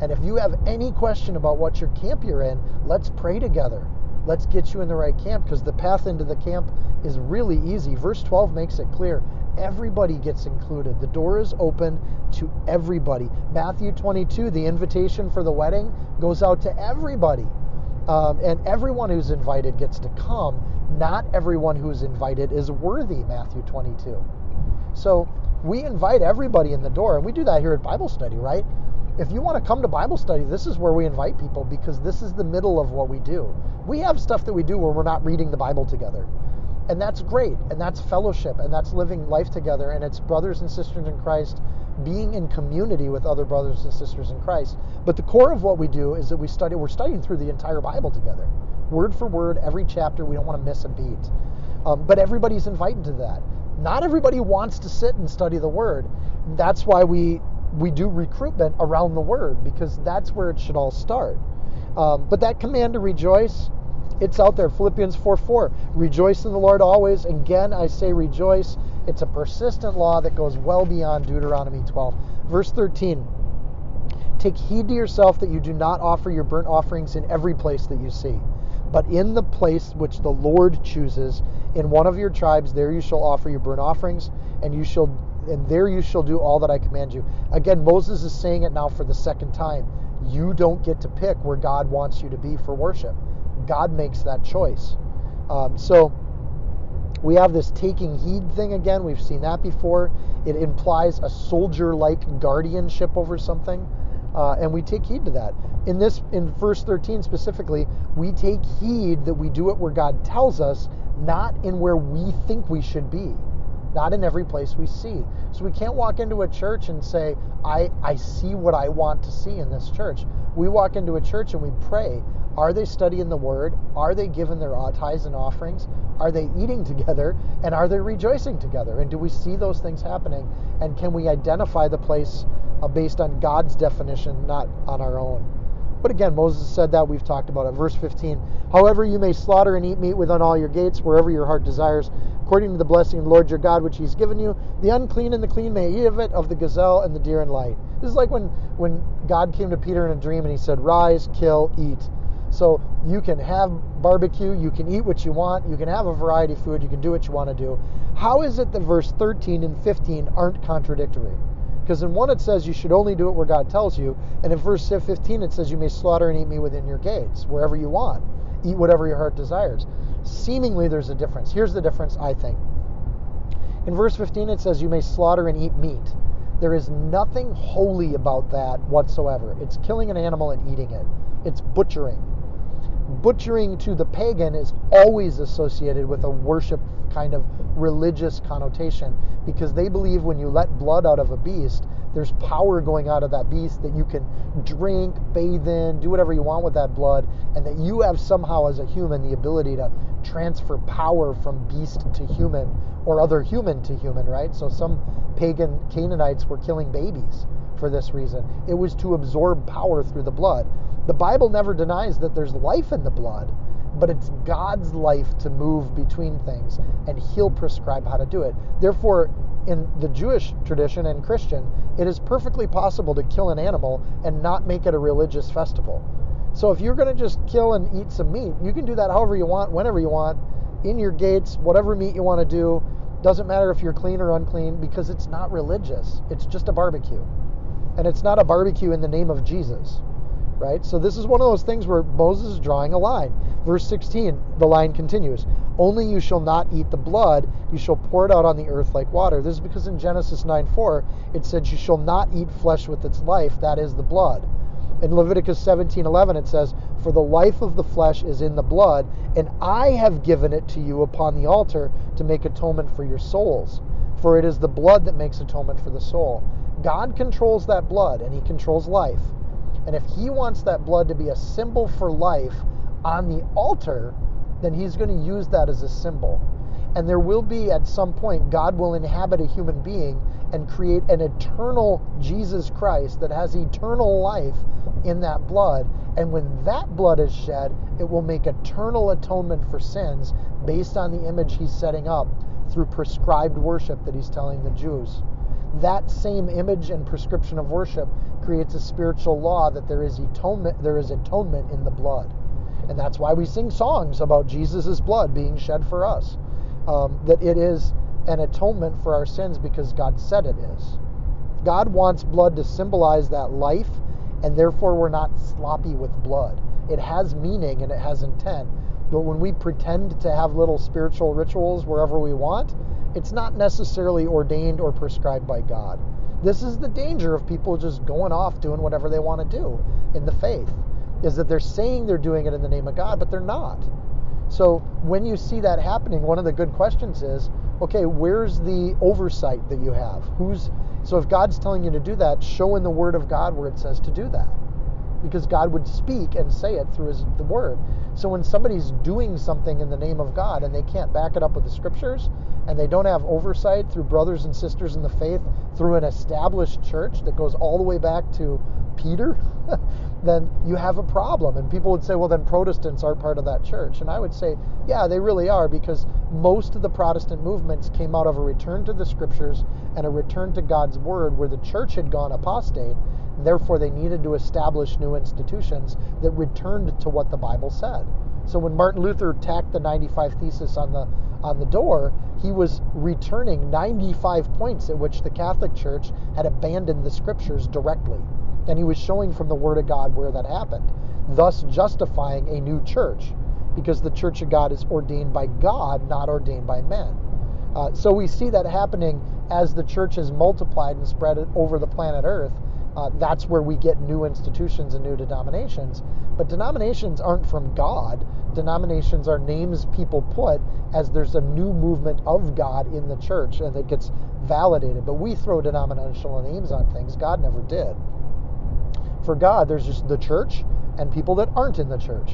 And if you have any question about what your camp you're in, let's pray together. Let's get you in the right camp because the path into the camp is really easy. Verse 12 makes it clear. Everybody gets included. The door is open to everybody. Matthew 22, the invitation for the wedding goes out to everybody. Um, and everyone who's invited gets to come. Not everyone who's invited is worthy, Matthew 22. So we invite everybody in the door, and we do that here at Bible study, right? If you want to come to Bible study, this is where we invite people because this is the middle of what we do. We have stuff that we do where we're not reading the Bible together. And that's great, and that's fellowship, and that's living life together, and it's brothers and sisters in Christ being in community with other brothers and sisters in Christ. But the core of what we do is that we study, we're studying through the entire Bible together, word for word, every chapter. We don't want to miss a beat. Um, but everybody's invited to that not everybody wants to sit and study the word. That's why we we do recruitment around the word because that's where it should all start. Um, but that command to rejoice, it's out there. Philippians 4 4. Rejoice in the Lord always. Again, I say rejoice. It's a persistent law that goes well beyond Deuteronomy 12. Verse 13. Take heed to yourself that you do not offer your burnt offerings in every place that you see, but in the place which the Lord chooses, in one of your tribes, there you shall offer your burnt offerings, and you shall and there you shall do all that I command you. Again, Moses is saying it now for the second time. You don't get to pick where God wants you to be for worship. God makes that choice. Um, so we have this taking heed thing again. We've seen that before. It implies a soldier like guardianship over something. Uh, and we take heed to that. In this, in verse 13 specifically, we take heed that we do it where God tells us, not in where we think we should be, not in every place we see. So we can't walk into a church and say, I, I see what I want to see in this church. We walk into a church and we pray. Are they studying the word? Are they giving their tithes and offerings? Are they eating together? And are they rejoicing together? And do we see those things happening? And can we identify the place uh, based on God's definition, not on our own? But again, Moses said that. We've talked about it. Verse 15 However, you may slaughter and eat meat within all your gates, wherever your heart desires, according to the blessing of the Lord your God, which he's given you. The unclean and the clean may eat of it, of the gazelle and the deer and light. This is like when, when God came to Peter in a dream and he said, Rise, kill, eat. So you can have barbecue, you can eat what you want, you can have a variety of food, you can do what you want to do. How is it that verse 13 and 15 aren't contradictory? Because in one it says you should only do it where God tells you, and in verse 15 it says you may slaughter and eat me within your gates, wherever you want. Eat whatever your heart desires. Seemingly there's a difference. Here's the difference, I think. In verse 15 it says you may slaughter and eat meat. There is nothing holy about that whatsoever. It's killing an animal and eating it. It's butchering butchering to the pagan is always associated with a worship kind of religious connotation because they believe when you let blood out of a beast, there's power going out of that beast that you can drink, bathe in, do whatever you want with that blood, and that you have somehow as a human the ability to transfer power from beast to human or other human to human, right? So some pagan Canaanites were killing babies for this reason. It was to absorb power through the blood. The Bible never denies that there's life in the blood, but it's God's life to move between things, and He'll prescribe how to do it. Therefore, in the Jewish tradition and Christian, it is perfectly possible to kill an animal and not make it a religious festival. So if you're going to just kill and eat some meat, you can do that however you want, whenever you want, in your gates, whatever meat you want to do. Doesn't matter if you're clean or unclean because it's not religious. It's just a barbecue. And it's not a barbecue in the name of Jesus right? So this is one of those things where Moses is drawing a line. Verse 16, the line continues Only you shall not eat the blood, you shall pour it out on the earth like water. This is because in Genesis 9 4, it said, You shall not eat flesh with its life, that is the blood. In Leviticus 17 11, it says, For the life of the flesh is in the blood, and I have given it to you upon the altar to make atonement for your souls. For it is the blood that makes atonement for the soul. God controls that blood, and He controls life. And if he wants that blood to be a symbol for life on the altar, then he's going to use that as a symbol. And there will be, at some point, God will inhabit a human being and create an eternal Jesus Christ that has eternal life in that blood. And when that blood is shed, it will make eternal atonement for sins based on the image he's setting up through prescribed worship that he's telling the Jews that same image and prescription of worship creates a spiritual law that there is atonement there is atonement in the blood. And that's why we sing songs about jesus' blood being shed for us. Um, that it is an atonement for our sins because god said it is. God wants blood to symbolize that life and therefore we're not sloppy with blood. It has meaning and it has intent but when we pretend to have little spiritual rituals wherever we want it's not necessarily ordained or prescribed by God. This is the danger of people just going off doing whatever they want to do in the faith, is that they're saying they're doing it in the name of God, but they're not. So when you see that happening, one of the good questions is, okay, where's the oversight that you have? Who's so if God's telling you to do that, show in the Word of God where it says to do that because God would speak and say it through his the word. So when somebody's doing something in the name of God and they can't back it up with the scriptures and they don't have oversight through brothers and sisters in the faith through an established church that goes all the way back to Peter, then you have a problem. And people would say, well, then Protestants are part of that church. And I would say, yeah, they really are because most of the Protestant movements came out of a return to the scriptures and a return to God's word where the church had gone apostate Therefore, they needed to establish new institutions that returned to what the Bible said. So when Martin Luther tacked the 95 thesis on the on the door, he was returning 95 points at which the Catholic Church had abandoned the scriptures directly. And he was showing from the Word of God where that happened, thus justifying a new church, because the Church of God is ordained by God, not ordained by men. Uh, so we see that happening as the church has multiplied and spread over the planet Earth uh, that's where we get new institutions and new denominations. But denominations aren't from God. Denominations are names people put as there's a new movement of God in the church and it gets validated. But we throw denominational names on things. God never did. For God, there's just the church and people that aren't in the church.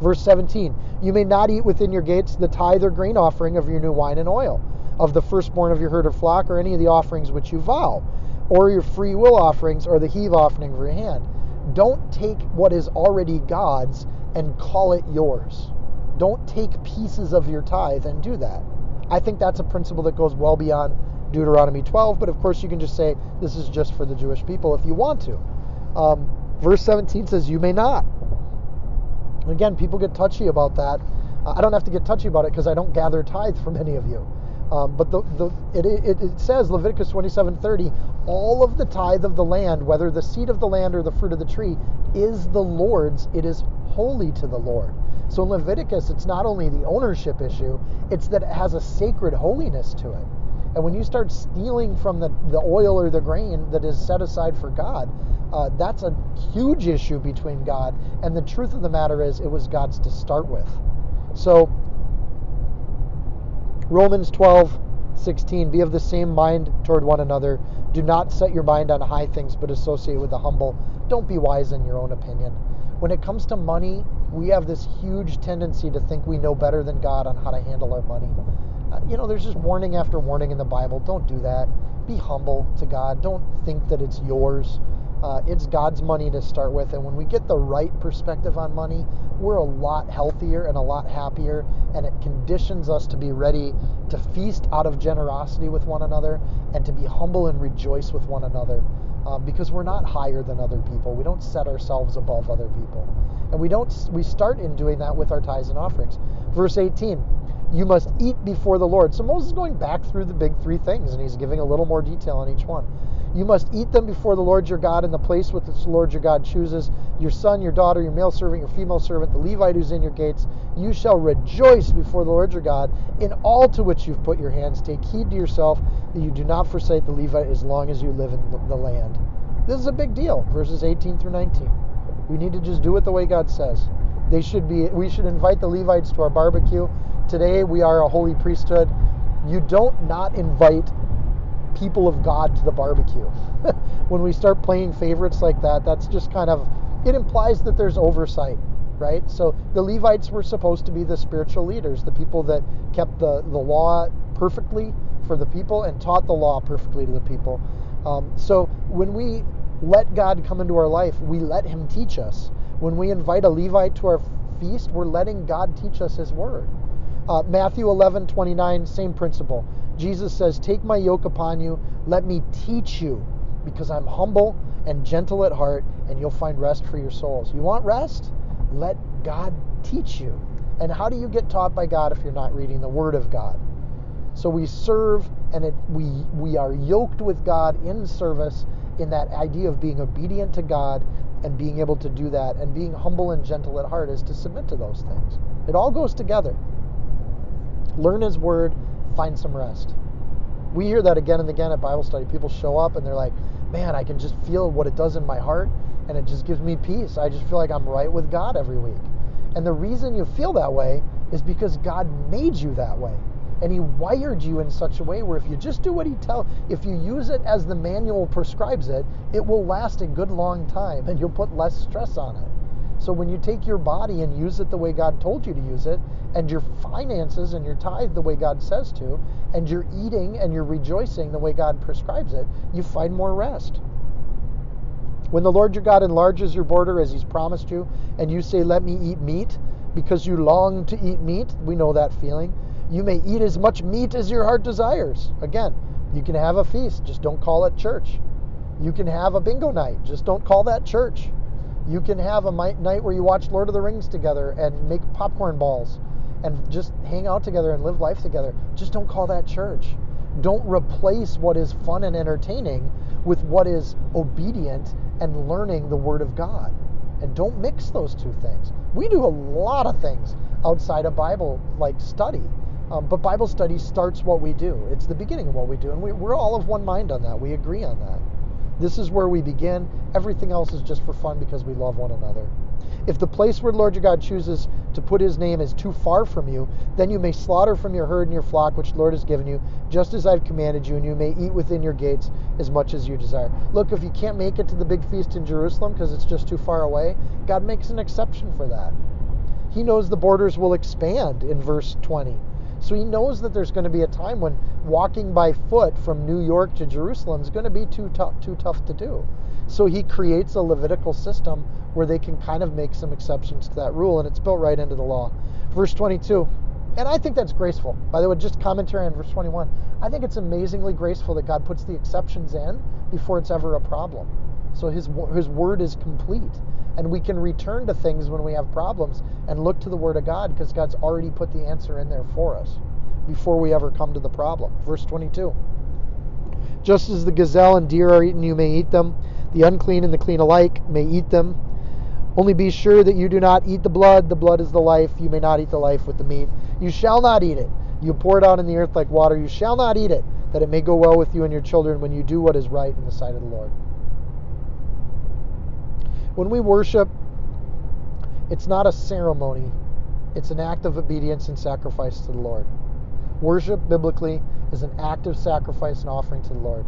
Verse 17 You may not eat within your gates the tithe or grain offering of your new wine and oil, of the firstborn of your herd or flock, or any of the offerings which you vow or your free will offerings or the heave offering of your hand. don't take what is already God's and call it yours. Don't take pieces of your tithe and do that. I think that's a principle that goes well beyond Deuteronomy 12, but of course you can just say this is just for the Jewish people if you want to. Um, verse 17 says, You may not. Again, people get touchy about that. Uh, I don't have to get touchy about it because I don't gather tithe from any of you. Um, but the, the, it, it, it says, Leviticus 27:30, all of the tithe of the land, whether the seed of the land or the fruit of the tree, is the Lord's. It is holy to the Lord. So in Leviticus, it's not only the ownership issue, it's that it has a sacred holiness to it. And when you start stealing from the, the oil or the grain that is set aside for God, uh, that's a huge issue between God. And the truth of the matter is, it was God's to start with. So, Romans 12, 16, be of the same mind toward one another. Do not set your mind on high things, but associate with the humble. Don't be wise in your own opinion. When it comes to money, we have this huge tendency to think we know better than God on how to handle our money. Uh, you know, there's just warning after warning in the Bible. Don't do that. Be humble to God. Don't think that it's yours. Uh, it's God's money to start with. And when we get the right perspective on money, we're a lot healthier and a lot happier. And it conditions us to be ready to feast out of generosity with one another and to be humble and rejoice with one another. Um, because we're not higher than other people. We don't set ourselves above other people. And we don't we start in doing that with our tithes and offerings. Verse 18, you must eat before the Lord. So Moses is going back through the big three things and he's giving a little more detail on each one. You must eat them before the Lord your God in the place which the Lord your God chooses. Your son, your daughter, your male servant, your female servant, the Levite who's in your gates. You shall rejoice before the Lord your God in all to which you've put your hands. Take heed to yourself that you do not forsake the Levite as long as you live in the land. This is a big deal. Verses 18 through 19. We need to just do it the way God says. They should be. We should invite the Levites to our barbecue. Today we are a holy priesthood. You don't not invite people of God to the barbecue. when we start playing favorites like that, that's just kind of it implies that there's oversight, right? So the Levites were supposed to be the spiritual leaders, the people that kept the, the law perfectly for the people and taught the law perfectly to the people. Um, so when we let God come into our life, we let Him teach us. When we invite a Levite to our feast, we're letting God teach us His word. Uh, Matthew 11, 29, same principle. Jesus says, Take my yoke upon you, let me teach you, because I'm humble and gentle at heart, and you'll find rest for your souls. You want rest? Let God teach you. And how do you get taught by God if you're not reading the Word of God? So we serve and it, we, we are yoked with God in service in that idea of being obedient to God and being able to do that and being humble and gentle at heart is to submit to those things. It all goes together. Learn His Word, find some rest. We hear that again and again at Bible study. People show up and they're like, man, I can just feel what it does in my heart and it just gives me peace. I just feel like I'm right with God every week. And the reason you feel that way is because God made you that way. And he wired you in such a way where if you just do what he tells, if you use it as the manual prescribes it, it will last a good long time and you'll put less stress on it. So when you take your body and use it the way God told you to use it, and your finances and your tithe the way God says to, and you're eating and you're rejoicing the way God prescribes it, you find more rest. When the Lord your God enlarges your border as he's promised you, and you say, Let me eat meat, because you long to eat meat, we know that feeling. You may eat as much meat as your heart desires. Again, you can have a feast, just don't call it church. You can have a bingo night, just don't call that church. You can have a night where you watch Lord of the Rings together and make popcorn balls and just hang out together and live life together. Just don't call that church. Don't replace what is fun and entertaining with what is obedient and learning the Word of God. And don't mix those two things. We do a lot of things outside of Bible like study. Um, but Bible study starts what we do. It's the beginning of what we do. And we, we're all of one mind on that. We agree on that. This is where we begin. Everything else is just for fun because we love one another. If the place where the Lord your God chooses to put his name is too far from you, then you may slaughter from your herd and your flock which the Lord has given you, just as I've commanded you, and you may eat within your gates as much as you desire. Look, if you can't make it to the big feast in Jerusalem because it's just too far away, God makes an exception for that. He knows the borders will expand in verse 20. So he knows that there's going to be a time when walking by foot from New York to Jerusalem is going to be too tough, too tough to do. So he creates a Levitical system where they can kind of make some exceptions to that rule, and it's built right into the law. Verse 22. And I think that's graceful. By the way, just commentary on verse 21. I think it's amazingly graceful that God puts the exceptions in before it's ever a problem. So his his word is complete, and we can return to things when we have problems and look to the word of God because God's already put the answer in there for us before we ever come to the problem. Verse 22. Just as the gazelle and deer are eaten, you may eat them. The unclean and the clean alike may eat them. Only be sure that you do not eat the blood. The blood is the life. You may not eat the life with the meat. You shall not eat it. You pour it out in the earth like water. You shall not eat it, that it may go well with you and your children when you do what is right in the sight of the Lord. When we worship, it's not a ceremony, it's an act of obedience and sacrifice to the Lord. Worship, biblically, is an act of sacrifice and offering to the Lord.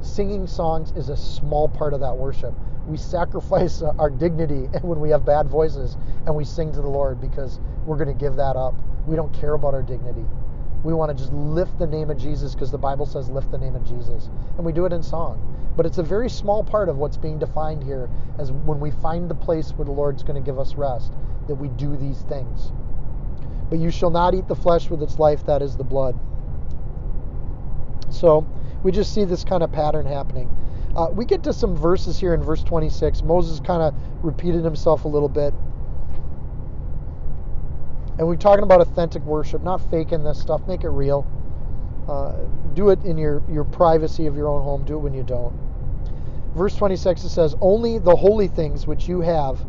Singing songs is a small part of that worship. We sacrifice our dignity when we have bad voices and we sing to the Lord because we're going to give that up. We don't care about our dignity. We want to just lift the name of Jesus because the Bible says lift the name of Jesus. And we do it in song. But it's a very small part of what's being defined here as when we find the place where the Lord's going to give us rest, that we do these things. But you shall not eat the flesh with its life, that is the blood. So we just see this kind of pattern happening. Uh, we get to some verses here in verse 26. Moses kind of repeated himself a little bit. And we're talking about authentic worship, not faking this stuff. Make it real. Uh, do it in your, your privacy of your own home. Do it when you don't. Verse 26 it says, Only the holy things which you have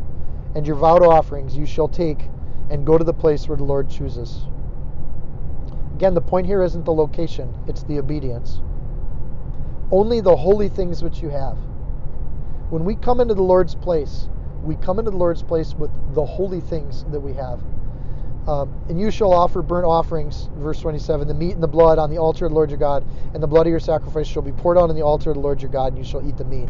and your vowed offerings you shall take and go to the place where the Lord chooses. Again, the point here isn't the location, it's the obedience. Only the holy things which you have. When we come into the Lord's place, we come into the Lord's place with the holy things that we have. Um, and you shall offer burnt offerings, verse 27, the meat and the blood on the altar of the Lord your God, and the blood of your sacrifice shall be poured out on the altar of the Lord your God, and you shall eat the meat.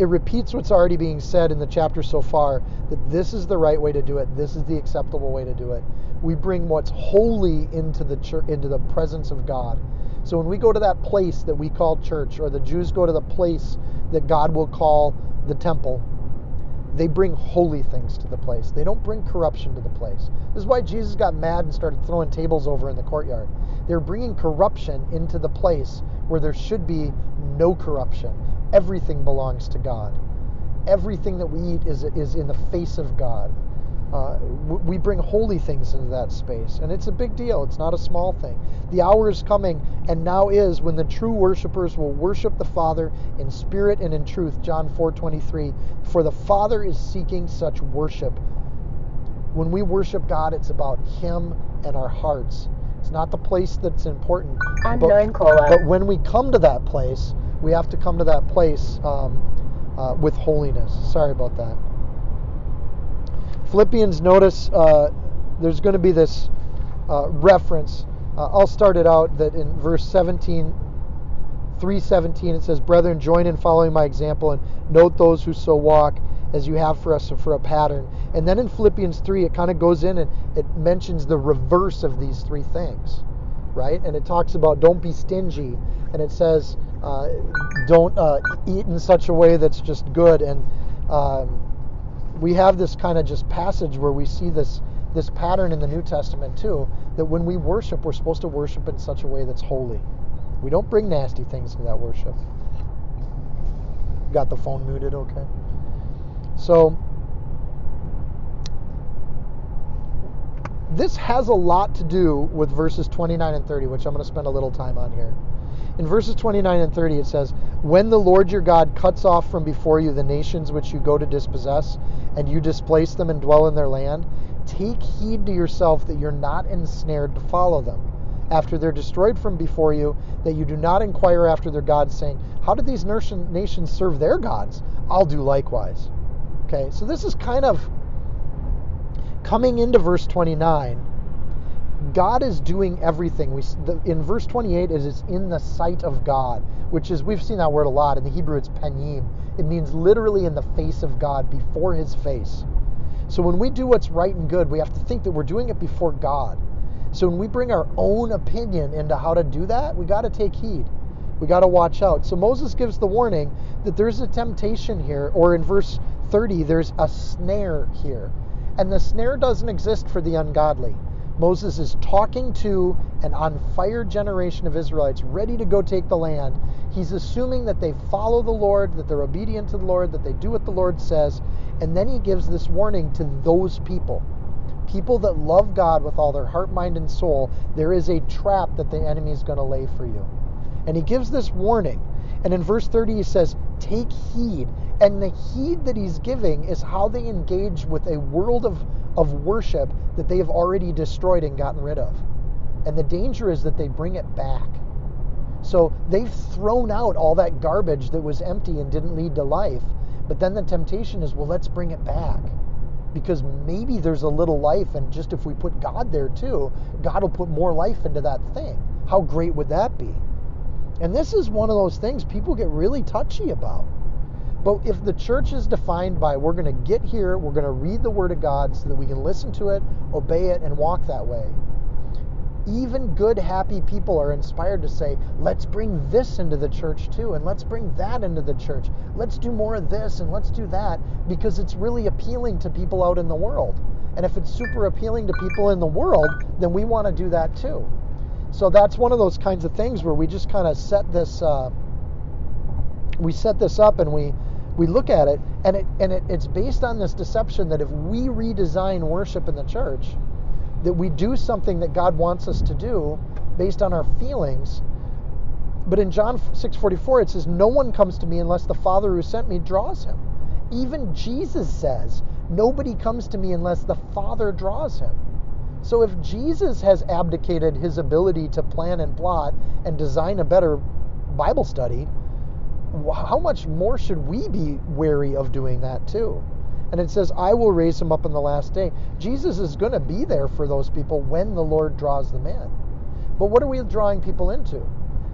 It repeats what's already being said in the chapter so far that this is the right way to do it, this is the acceptable way to do it. We bring what's holy into the church, into the presence of God. So when we go to that place that we call church, or the Jews go to the place that God will call the temple, they bring holy things to the place. They don't bring corruption to the place. This is why Jesus got mad and started throwing tables over in the courtyard. They're bringing corruption into the place where there should be no corruption. Everything belongs to God. Everything that we eat is, is in the face of God. Uh, we bring holy things into that space, and it's a big deal. It's not a small thing. The hour is coming, and now is when the true worshipers will worship the Father in spirit and in truth. John 4:23. For the Father is seeking such worship. When we worship God, it's about Him and our hearts. It's not the place that's important. Unknown but, but when we come to that place, we have to come to that place um, uh, with holiness. Sorry about that. Philippians, notice uh, there's going to be this uh, reference. Uh, I'll start it out that in verse 17, 317, it says, Brethren, join in following my example and note those who so walk as you have for us for a pattern. And then in Philippians 3, it kind of goes in and it mentions the reverse of these three things, right? And it talks about don't be stingy. And it says, uh, don't uh, eat in such a way that's just good. And um, we have this kind of just passage where we see this this pattern in the New Testament too that when we worship we're supposed to worship in such a way that's holy. We don't bring nasty things to that worship. Got the phone muted, okay? So this has a lot to do with verses 29 and 30, which I'm going to spend a little time on here. In verses 29 and 30, it says, When the Lord your God cuts off from before you the nations which you go to dispossess, and you displace them and dwell in their land, take heed to yourself that you're not ensnared to follow them. After they're destroyed from before you, that you do not inquire after their gods, saying, How did these nations serve their gods? I'll do likewise. Okay, so this is kind of coming into verse 29 God is doing everything. We the, in verse 28 is it's in the sight of God, which is we've seen that word a lot in the Hebrew. It's panim. It means literally in the face of God, before His face. So when we do what's right and good, we have to think that we're doing it before God. So when we bring our own opinion into how to do that, we got to take heed. We got to watch out. So Moses gives the warning that there's a temptation here, or in verse 30, there's a snare here. And the snare doesn't exist for the ungodly. Moses is talking to an on fire generation of Israelites ready to go take the land. He's assuming that they follow the Lord, that they're obedient to the Lord, that they do what the Lord says. And then he gives this warning to those people. People that love God with all their heart, mind, and soul, there is a trap that the enemy is going to lay for you. And he gives this warning. And in verse 30, he says, Take heed. And the heed that he's giving is how they engage with a world of, of worship that they have already destroyed and gotten rid of. And the danger is that they bring it back. So they've thrown out all that garbage that was empty and didn't lead to life. But then the temptation is, well, let's bring it back. Because maybe there's a little life, and just if we put God there too, God will put more life into that thing. How great would that be? And this is one of those things people get really touchy about. But if the church is defined by we're going to get here, we're going to read the Word of God so that we can listen to it, obey it, and walk that way, even good, happy people are inspired to say, let's bring this into the church too, and let's bring that into the church. Let's do more of this and let's do that because it's really appealing to people out in the world. And if it's super appealing to people in the world, then we want to do that too. So that's one of those kinds of things where we just kind of set this, uh, we set this up and we we look at it and it and it, it's based on this deception that if we redesign worship in the church, that we do something that God wants us to do based on our feelings. But in John 6:44 it says no one comes to me unless the Father who sent me draws him. Even Jesus says, nobody comes to me unless the Father draws him. So if Jesus has abdicated his ability to plan and plot and design a better Bible study, how much more should we be wary of doing that too? And it says, I will raise him up in the last day. Jesus is going to be there for those people when the Lord draws them in. But what are we drawing people into?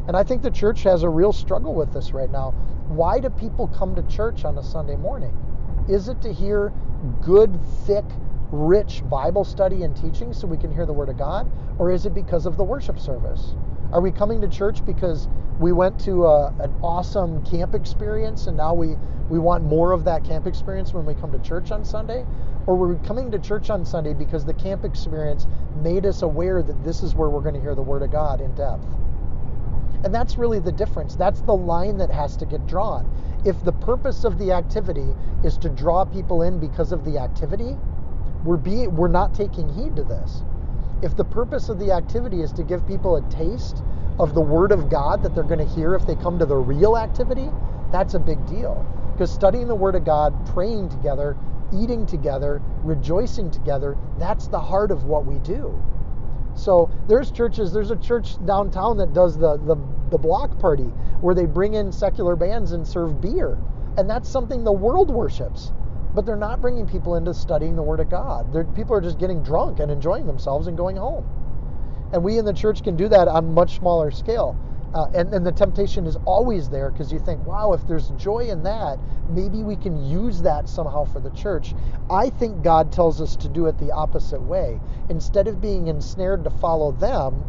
And I think the church has a real struggle with this right now. Why do people come to church on a Sunday morning? Is it to hear good, thick, rich Bible study and teaching so we can hear the Word of God? Or is it because of the worship service? Are we coming to church because we went to a, an awesome camp experience and now we, we want more of that camp experience when we come to church on Sunday? Or we're coming to church on Sunday because the camp experience made us aware that this is where we're going to hear the Word of God in depth? And that's really the difference. That's the line that has to get drawn. If the purpose of the activity is to draw people in because of the activity, we're being we're not taking heed to this. If the purpose of the activity is to give people a taste of the word of God that they're going to hear if they come to the real activity, that's a big deal. Because studying the word of God, praying together, eating together, rejoicing together, that's the heart of what we do. So there's churches, there's a church downtown that does the, the, the block party where they bring in secular bands and serve beer. And that's something the world worships. But they're not bringing people into studying the Word of God. They're, people are just getting drunk and enjoying themselves and going home. And we in the church can do that on much smaller scale. Uh, and, and the temptation is always there because you think, wow, if there's joy in that, maybe we can use that somehow for the church. I think God tells us to do it the opposite way. Instead of being ensnared to follow them,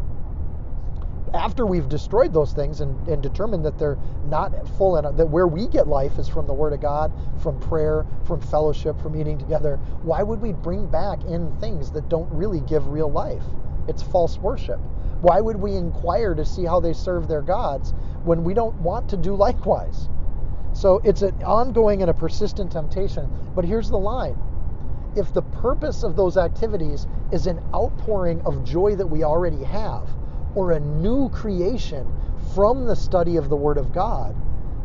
after we've destroyed those things and, and determined that they're not full and that where we get life is from the Word of God, from prayer, from fellowship, from eating together, why would we bring back in things that don't really give real life? It's false worship. Why would we inquire to see how they serve their gods when we don't want to do likewise? So it's an ongoing and a persistent temptation. But here's the line if the purpose of those activities is an outpouring of joy that we already have, or a new creation from the study of the Word of God,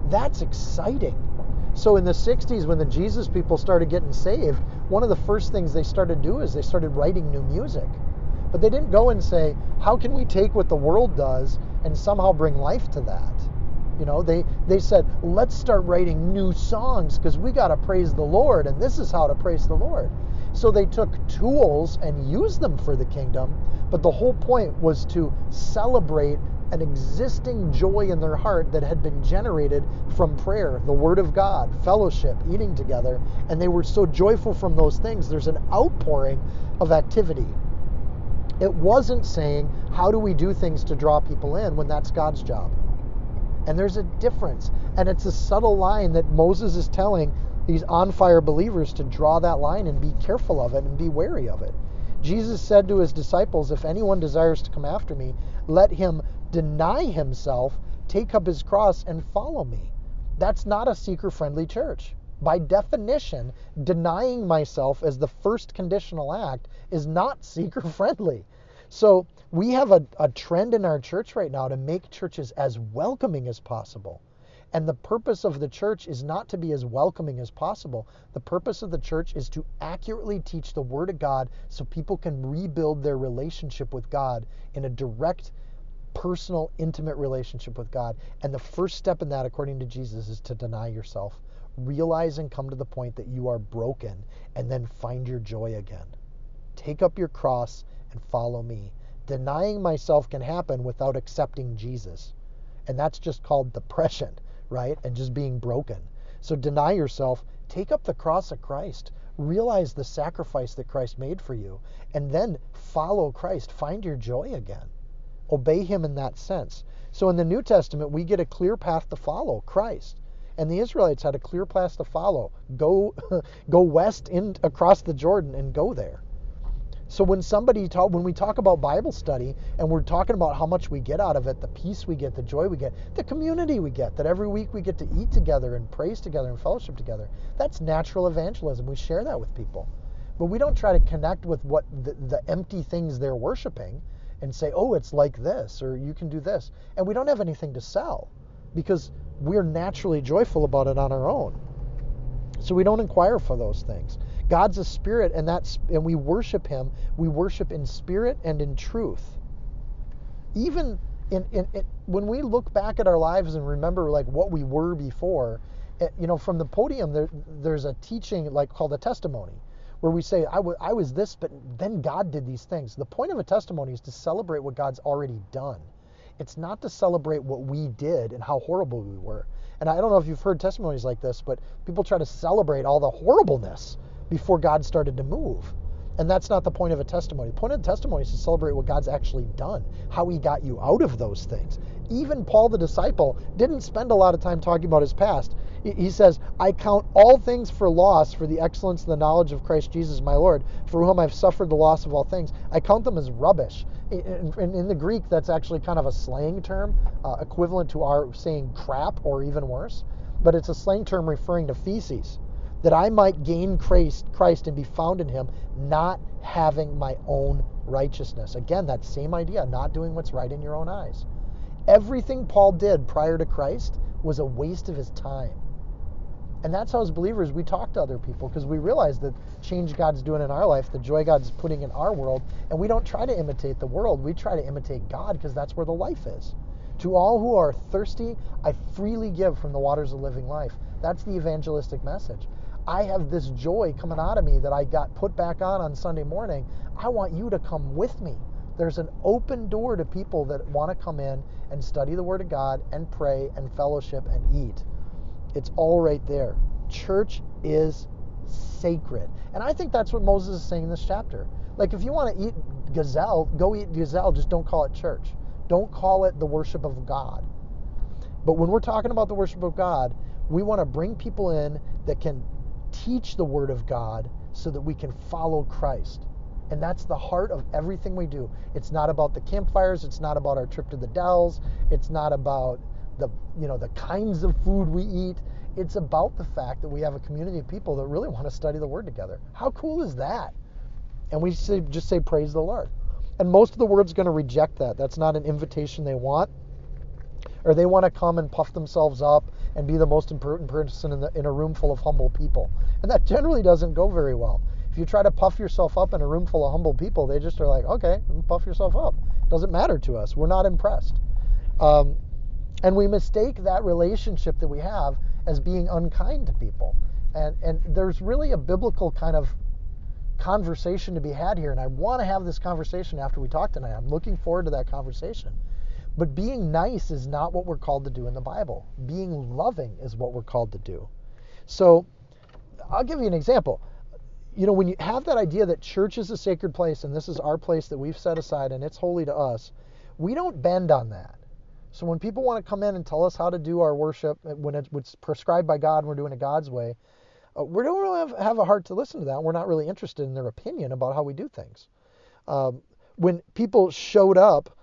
that's exciting. So in the 60s, when the Jesus people started getting saved, one of the first things they started to do is they started writing new music. But they didn't go and say, how can we take what the world does and somehow bring life to that? You know, they, they said, let's start writing new songs because we got to praise the Lord, and this is how to praise the Lord. So they took tools and used them for the kingdom, but the whole point was to celebrate an existing joy in their heart that had been generated from prayer, the Word of God, fellowship, eating together, and they were so joyful from those things. There's an outpouring of activity. It wasn't saying, how do we do things to draw people in when that's God's job? And there's a difference. And it's a subtle line that Moses is telling these on fire believers to draw that line and be careful of it and be wary of it. Jesus said to his disciples, If anyone desires to come after me, let him deny himself, take up his cross, and follow me. That's not a seeker friendly church. By definition, denying myself as the first conditional act is not seeker friendly. So we have a, a trend in our church right now to make churches as welcoming as possible. And the purpose of the church is not to be as welcoming as possible. The purpose of the church is to accurately teach the Word of God so people can rebuild their relationship with God in a direct, personal, intimate relationship with God. And the first step in that, according to Jesus, is to deny yourself. Realize and come to the point that you are broken, and then find your joy again. Take up your cross and follow me. Denying myself can happen without accepting Jesus. And that's just called depression right? And just being broken. So deny yourself, take up the cross of Christ, realize the sacrifice that Christ made for you, and then follow Christ. Find your joy again. Obey him in that sense. So in the New Testament, we get a clear path to follow Christ. And the Israelites had a clear path to follow. Go go west in across the Jordan and go there. So when somebody talk, when we talk about Bible study and we're talking about how much we get out of it, the peace we get, the joy we get, the community we get, that every week we get to eat together and praise together and fellowship together, that's natural evangelism. We share that with people. But we don't try to connect with what the, the empty things they're worshiping and say, oh, it's like this or you can do this. And we don't have anything to sell because we're naturally joyful about it on our own. So we don't inquire for those things. God's a spirit, and that's and we worship Him. We worship in spirit and in truth. Even in, in, in when we look back at our lives and remember like what we were before, eh, you know, from the podium there, there's a teaching like called a testimony, where we say I, w- I was this, but then God did these things. The point of a testimony is to celebrate what God's already done. It's not to celebrate what we did and how horrible we were. And I don't know if you've heard testimonies like this, but people try to celebrate all the horribleness before God started to move. And that's not the point of a testimony. The point of the testimony is to celebrate what God's actually done, how he got you out of those things. Even Paul the disciple didn't spend a lot of time talking about his past. He says, I count all things for loss for the excellence of the knowledge of Christ Jesus my Lord, for whom I've suffered the loss of all things. I count them as rubbish. In, in the Greek, that's actually kind of a slang term, uh, equivalent to our saying crap or even worse. But it's a slang term referring to feces that I might gain Christ, Christ and be found in him, not having my own righteousness. Again, that same idea, not doing what's right in your own eyes. Everything Paul did prior to Christ was a waste of his time. And that's how, as believers, we talk to other people because we realize the change God's doing in our life, the joy God's putting in our world, and we don't try to imitate the world. We try to imitate God because that's where the life is. To all who are thirsty, I freely give from the waters of living life. That's the evangelistic message. I have this joy coming out of me that I got put back on on Sunday morning. I want you to come with me. There's an open door to people that want to come in and study the Word of God and pray and fellowship and eat. It's all right there. Church is sacred. And I think that's what Moses is saying in this chapter. Like, if you want to eat gazelle, go eat gazelle, just don't call it church. Don't call it the worship of God. But when we're talking about the worship of God, we want to bring people in that can teach the Word of God so that we can follow Christ. And that's the heart of everything we do. It's not about the campfires, it's not about our trip to the Dells, it's not about the you know the kinds of food we eat. It's about the fact that we have a community of people that really want to study the word together. How cool is that? And we say, just say praise the Lord. And most of the world's going to reject that. That's not an invitation they want. Or they want to come and puff themselves up and be the most important person in, the, in a room full of humble people. And that generally doesn't go very well. If you try to puff yourself up in a room full of humble people, they just are like, okay, puff yourself up. Doesn't matter to us. We're not impressed. Um, and we mistake that relationship that we have as being unkind to people. And, and there's really a biblical kind of conversation to be had here. And I want to have this conversation after we talk tonight. I'm looking forward to that conversation. But being nice is not what we're called to do in the Bible. Being loving is what we're called to do. So I'll give you an example. You know, when you have that idea that church is a sacred place and this is our place that we've set aside and it's holy to us, we don't bend on that. So when people want to come in and tell us how to do our worship, uh, when it's prescribed by God and we're doing it God's way, uh, we don't really have, have, a heart to listen to that. We're not really interested in their opinion about how we do things. Um, when people showed up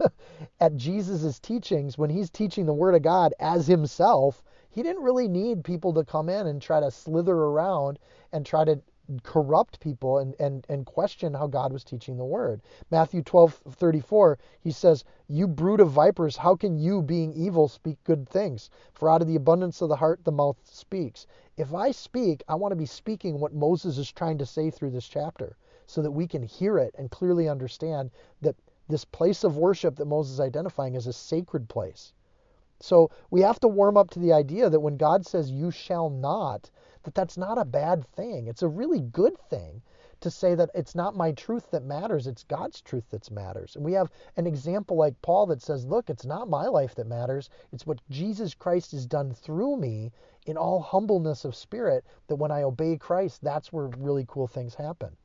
at Jesus' teachings, when he's teaching the Word of God as himself, he didn't really need people to come in and try to slither around and try to corrupt people and, and, and question how God was teaching the word. Matthew 12, 34, he says, You brood of vipers, how can you, being evil, speak good things? For out of the abundance of the heart, the mouth speaks. If I speak, I want to be speaking what Moses is trying to say through this chapter so that we can hear it and clearly understand that this place of worship that Moses is identifying as a sacred place. So we have to warm up to the idea that when God says, You shall not, that that's not a bad thing. It's a really good thing to say that it's not my truth that matters, it's God's truth that matters. And we have an example like Paul that says, look, it's not my life that matters, it's what Jesus Christ has done through me in all humbleness of spirit, that when I obey Christ, that's where really cool things happen.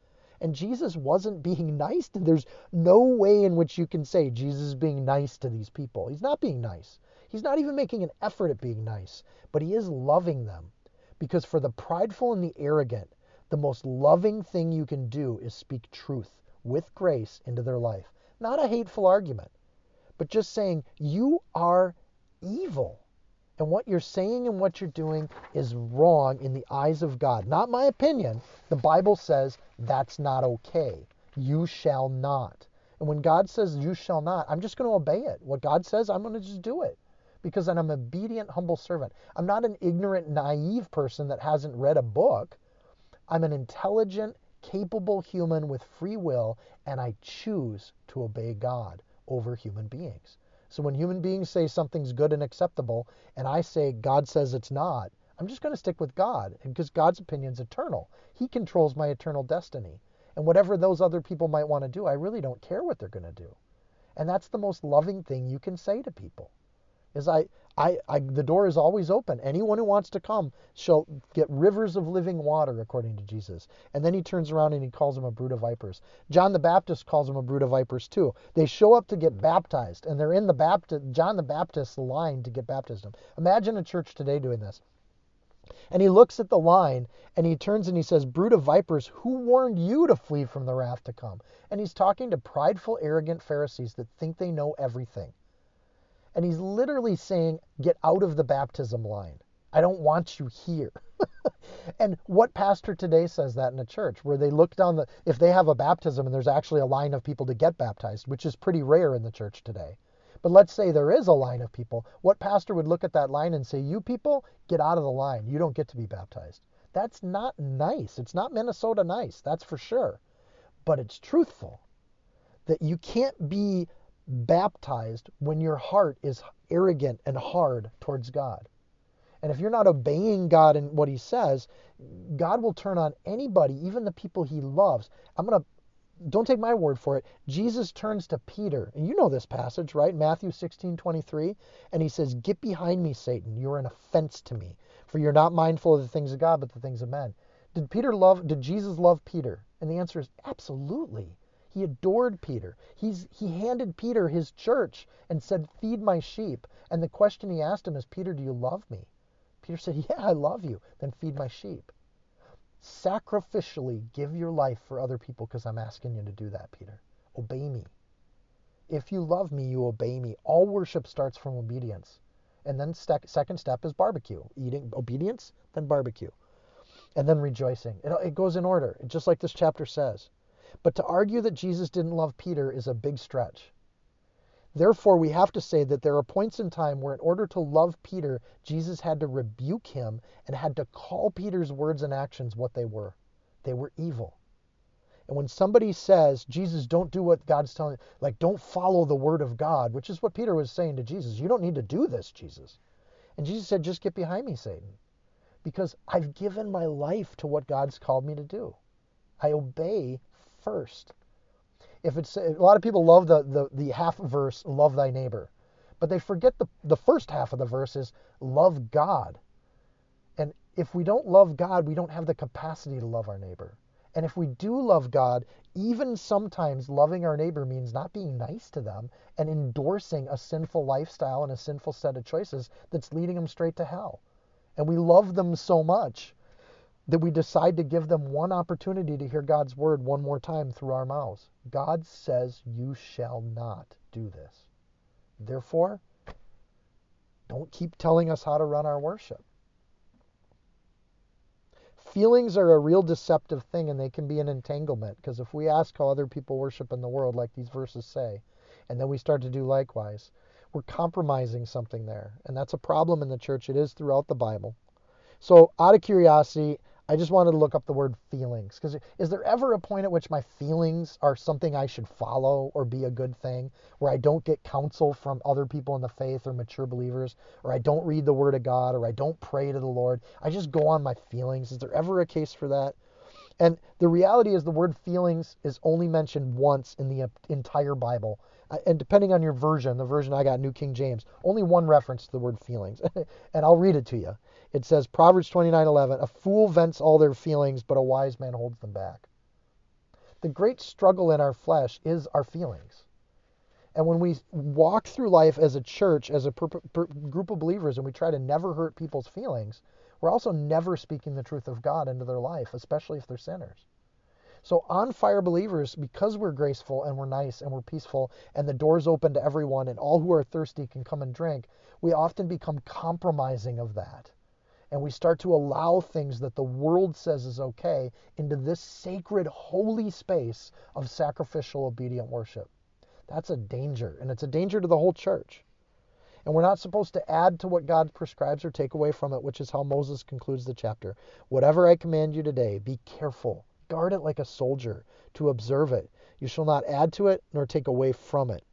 And Jesus wasn't being nice to there's no way in which you can say Jesus is being nice to these people. He's not being nice. He's not even making an effort at being nice, but he is loving them. Because for the prideful and the arrogant, the most loving thing you can do is speak truth with grace into their life. Not a hateful argument, but just saying, you are evil. And what you're saying and what you're doing is wrong in the eyes of God. Not my opinion. The Bible says that's not okay. You shall not. And when God says you shall not, I'm just going to obey it. What God says, I'm going to just do it because I'm an obedient, humble servant. I'm not an ignorant, naive person that hasn't read a book. I'm an intelligent, capable human with free will, and I choose to obey God over human beings. So when human beings say something's good and acceptable, and I say God says it's not, I'm just going to stick with God because God's opinion's eternal. He controls my eternal destiny. And whatever those other people might want to do, I really don't care what they're going to do. And that's the most loving thing you can say to people is I, I, I, the door is always open. Anyone who wants to come shall get rivers of living water, according to Jesus. And then he turns around and he calls them a brood of vipers. John the Baptist calls them a brood of vipers too. They show up to get baptized, and they're in the Baptist, John the Baptist's line to get baptism. Imagine a church today doing this. And he looks at the line and he turns and he says, Brood of vipers, who warned you to flee from the wrath to come? And he's talking to prideful, arrogant Pharisees that think they know everything. And he's literally saying, Get out of the baptism line. I don't want you here. and what pastor today says that in a church where they look down the, if they have a baptism and there's actually a line of people to get baptized, which is pretty rare in the church today. But let's say there is a line of people. What pastor would look at that line and say, You people, get out of the line. You don't get to be baptized. That's not nice. It's not Minnesota nice, that's for sure. But it's truthful that you can't be baptized when your heart is arrogant and hard towards God. And if you're not obeying God and what he says, God will turn on anybody, even the people he loves. I'm going to don't take my word for it. Jesus turns to Peter, and you know this passage, right? Matthew 16, 23. And he says, Get behind me, Satan. You're an offense to me, for you're not mindful of the things of God, but the things of men. Did Peter love, did Jesus love Peter? And the answer is absolutely. He adored Peter. He's, he handed Peter his church and said, Feed my sheep. And the question he asked him is, Peter, do you love me? Peter said, Yeah, I love you. Then feed my sheep. Sacrificially give your life for other people because I'm asking you to do that, Peter. Obey me. If you love me, you obey me. All worship starts from obedience. And then st- second step is barbecue. Eating obedience, then barbecue. And then rejoicing. It, it goes in order, just like this chapter says. But to argue that Jesus didn't love Peter is a big stretch. Therefore, we have to say that there are points in time where, in order to love Peter, Jesus had to rebuke him and had to call Peter's words and actions what they were. They were evil. And when somebody says, Jesus, don't do what God's telling like, don't follow the word of God, which is what Peter was saying to Jesus, you don't need to do this, Jesus. And Jesus said, just get behind me, Satan, because I've given my life to what God's called me to do. I obey first. If it's a lot of people love the, the, the half verse, love thy neighbor, but they forget the, the first half of the verse is love God. And if we don't love God, we don't have the capacity to love our neighbor. And if we do love God, even sometimes loving our neighbor means not being nice to them and endorsing a sinful lifestyle and a sinful set of choices that's leading them straight to hell. And we love them so much that we decide to give them one opportunity to hear God's word one more time through our mouths. God says, You shall not do this. Therefore, don't keep telling us how to run our worship. Feelings are a real deceptive thing and they can be an entanglement because if we ask how other people worship in the world, like these verses say, and then we start to do likewise, we're compromising something there. And that's a problem in the church. It is throughout the Bible. So, out of curiosity, I just wanted to look up the word feelings because is there ever a point at which my feelings are something I should follow or be a good thing where I don't get counsel from other people in the faith or mature believers or I don't read the word of God or I don't pray to the Lord? I just go on my feelings. Is there ever a case for that? And the reality is the word feelings is only mentioned once in the entire Bible. Uh, and depending on your version, the version I got, New King James, only one reference to the word feelings. and I'll read it to you. It says, Proverbs 29:11, a fool vents all their feelings, but a wise man holds them back. The great struggle in our flesh is our feelings. And when we walk through life as a church, as a per- per- group of believers, and we try to never hurt people's feelings, we're also never speaking the truth of God into their life, especially if they're sinners. So, on fire believers, because we're graceful and we're nice and we're peaceful, and the door's open to everyone, and all who are thirsty can come and drink, we often become compromising of that and we start to allow things that the world says is okay into this sacred, holy space of sacrificial, obedient worship. That's a danger, and it's a danger to the whole church. And we're not supposed to add to what God prescribes or take away from it, which is how Moses concludes the chapter. Whatever I command you today, be careful. Guard it like a soldier to observe it. You shall not add to it nor take away from it.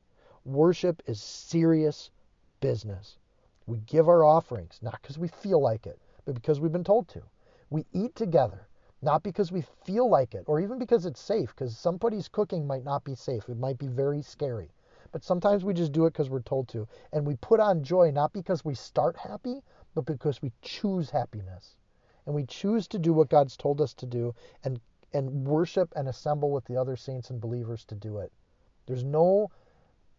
Worship is serious business. We give our offerings, not because we feel like it, but because we've been told to. We eat together, not because we feel like it or even because it's safe, because somebody's cooking might not be safe. It might be very scary. But sometimes we just do it because we're told to. And we put on joy not because we start happy, but because we choose happiness. And we choose to do what God's told us to do and, and worship and assemble with the other saints and believers to do it. There's no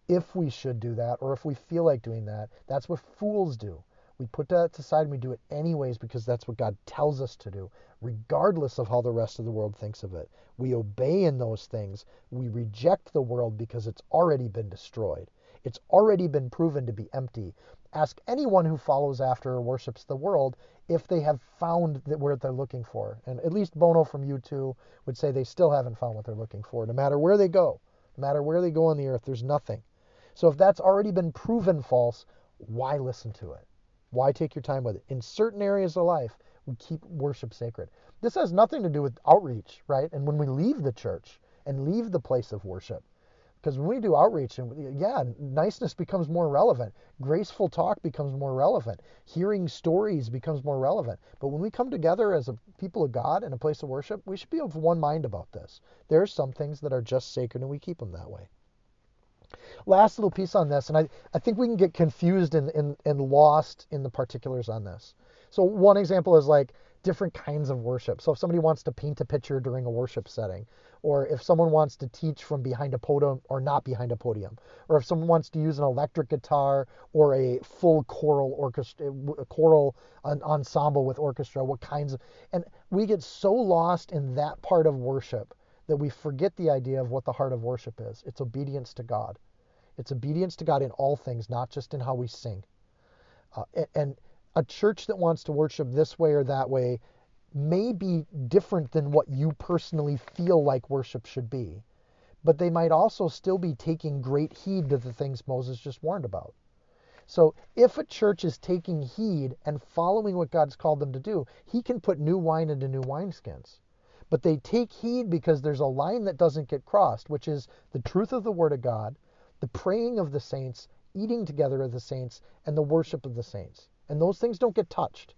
if we should do that or if we feel like doing that. That's what fools do. We put that aside and we do it anyways because that's what God tells us to do, regardless of how the rest of the world thinks of it. We obey in those things. We reject the world because it's already been destroyed. It's already been proven to be empty. Ask anyone who follows after or worships the world if they have found that what they're looking for. And at least Bono from U2 would say they still haven't found what they're looking for. No matter where they go, no matter where they go on the earth, there's nothing. So if that's already been proven false, why listen to it? Why take your time with it? In certain areas of life, we keep worship sacred. This has nothing to do with outreach, right? And when we leave the church and leave the place of worship, because when we do outreach, and yeah, niceness becomes more relevant. Graceful talk becomes more relevant. Hearing stories becomes more relevant. But when we come together as a people of God in a place of worship, we should be of one mind about this. There are some things that are just sacred, and we keep them that way. Last little piece on this, and I, I think we can get confused and, and, and lost in the particulars on this. So, one example is like different kinds of worship. So, if somebody wants to paint a picture during a worship setting, or if someone wants to teach from behind a podium or not behind a podium, or if someone wants to use an electric guitar or a full choral orchestra, choral ensemble with orchestra, what kinds of, and we get so lost in that part of worship that we forget the idea of what the heart of worship is. It's obedience to God. It's obedience to God in all things, not just in how we sing. Uh, and a church that wants to worship this way or that way may be different than what you personally feel like worship should be. But they might also still be taking great heed to the things Moses just warned about. So if a church is taking heed and following what God's called them to do, he can put new wine into new wineskins. But they take heed because there's a line that doesn't get crossed, which is the truth of the Word of God, the praying of the saints, eating together of the saints, and the worship of the saints. And those things don't get touched.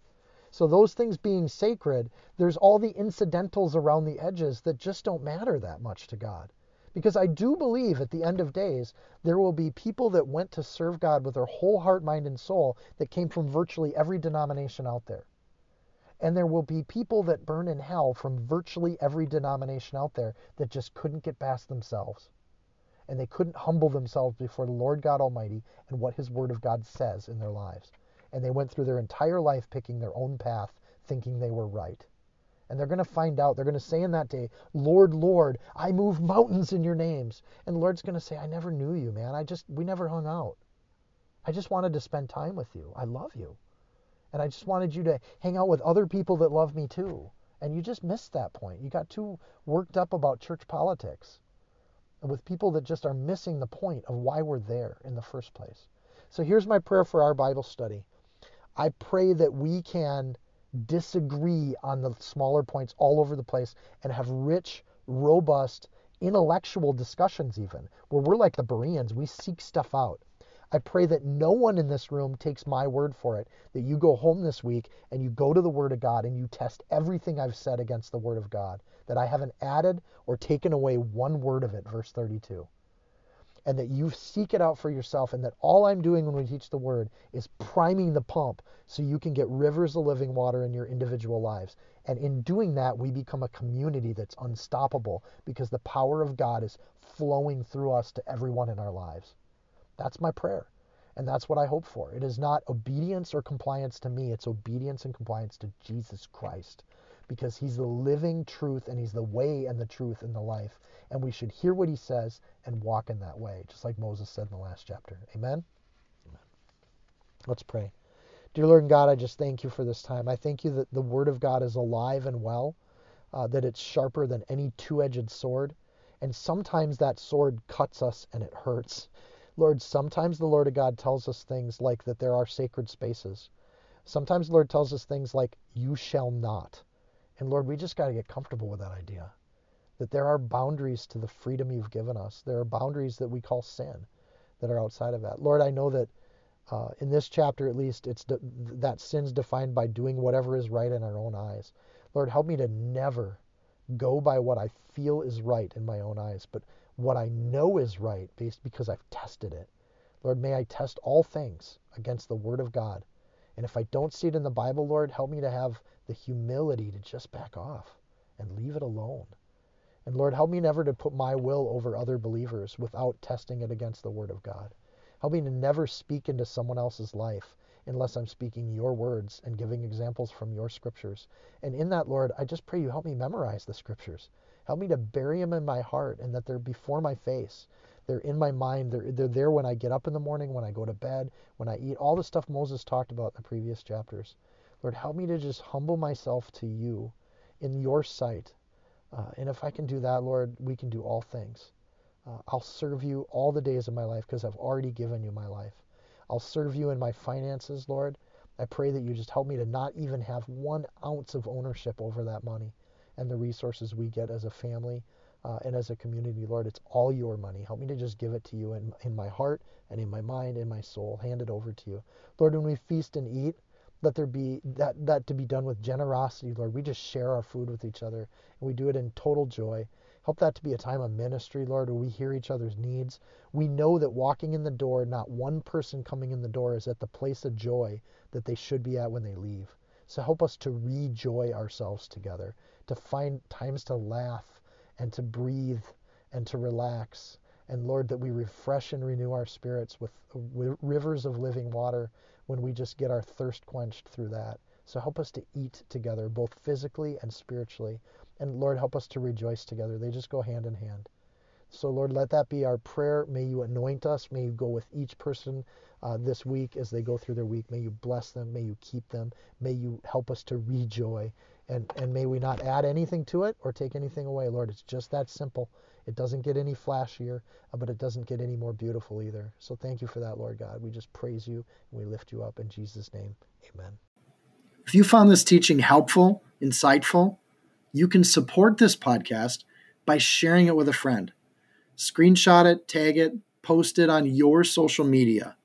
So, those things being sacred, there's all the incidentals around the edges that just don't matter that much to God. Because I do believe at the end of days, there will be people that went to serve God with their whole heart, mind, and soul that came from virtually every denomination out there. And there will be people that burn in hell from virtually every denomination out there that just couldn't get past themselves. And they couldn't humble themselves before the Lord God Almighty and what His Word of God says in their lives. And they went through their entire life picking their own path, thinking they were right. And they're going to find out, they're going to say in that day, Lord, Lord, I move mountains in your names. And the Lord's going to say, I never knew you, man. I just, we never hung out. I just wanted to spend time with you. I love you. And I just wanted you to hang out with other people that love me too. And you just missed that point. You got too worked up about church politics with people that just are missing the point of why we're there in the first place. So here's my prayer for our Bible study. I pray that we can disagree on the smaller points all over the place and have rich, robust, intellectual discussions, even where we're like the Bereans, we seek stuff out. I pray that no one in this room takes my word for it, that you go home this week and you go to the Word of God and you test everything I've said against the Word of God, that I haven't added or taken away one word of it, verse 32. And that you seek it out for yourself, and that all I'm doing when we teach the Word is priming the pump so you can get rivers of living water in your individual lives. And in doing that, we become a community that's unstoppable because the power of God is flowing through us to everyone in our lives. That's my prayer. And that's what I hope for. It is not obedience or compliance to me, it's obedience and compliance to Jesus Christ. Because he's the living truth and he's the way and the truth and the life. And we should hear what he says and walk in that way, just like Moses said in the last chapter. Amen? Amen. Let's pray. Dear Lord and God, I just thank you for this time. I thank you that the Word of God is alive and well, uh, that it's sharper than any two edged sword. And sometimes that sword cuts us and it hurts. Lord, sometimes the Lord of God tells us things like that there are sacred spaces. Sometimes the Lord tells us things like, you shall not. And Lord, we just got to get comfortable with that idea. That there are boundaries to the freedom you've given us. There are boundaries that we call sin that are outside of that. Lord, I know that uh, in this chapter at least, it's de- that sin's defined by doing whatever is right in our own eyes. Lord, help me to never go by what I feel is right in my own eyes, but what I know is right based because I've tested it. Lord, may I test all things against the Word of God. And if I don't see it in the Bible, Lord, help me to have the humility to just back off and leave it alone. And Lord, help me never to put my will over other believers without testing it against the Word of God. Help me to never speak into someone else's life unless I'm speaking your words and giving examples from your scriptures. And in that, Lord, I just pray you help me memorize the scriptures. Help me to bury them in my heart and that they're before my face. They're in my mind. They're, they're there when I get up in the morning, when I go to bed, when I eat. All the stuff Moses talked about in the previous chapters. Lord, help me to just humble myself to you in your sight. Uh, and if I can do that, Lord, we can do all things. Uh, I'll serve you all the days of my life because I've already given you my life. I'll serve you in my finances, Lord. I pray that you just help me to not even have one ounce of ownership over that money and the resources we get as a family uh, and as a community, Lord. It's all your money. Help me to just give it to you in, in my heart and in my mind and my soul. Hand it over to you. Lord, when we feast and eat, let there be that, that to be done with generosity, Lord. We just share our food with each other and we do it in total joy. Help that to be a time of ministry, Lord, where we hear each other's needs. We know that walking in the door, not one person coming in the door is at the place of joy that they should be at when they leave. So help us to rejoy ourselves together to find times to laugh and to breathe and to relax. And Lord, that we refresh and renew our spirits with, with rivers of living water when we just get our thirst quenched through that. So help us to eat together, both physically and spiritually. And Lord, help us to rejoice together. They just go hand in hand. So, Lord, let that be our prayer. May you anoint us. May you go with each person uh, this week as they go through their week. May you bless them. May you keep them. May you help us to rejoy. And, and may we not add anything to it or take anything away, Lord. It's just that simple. It doesn't get any flashier, uh, but it doesn't get any more beautiful either. So thank you for that, Lord God. We just praise you and we lift you up in Jesus' name. Amen. If you found this teaching helpful, insightful, you can support this podcast by sharing it with a friend. Screenshot it, tag it, post it on your social media.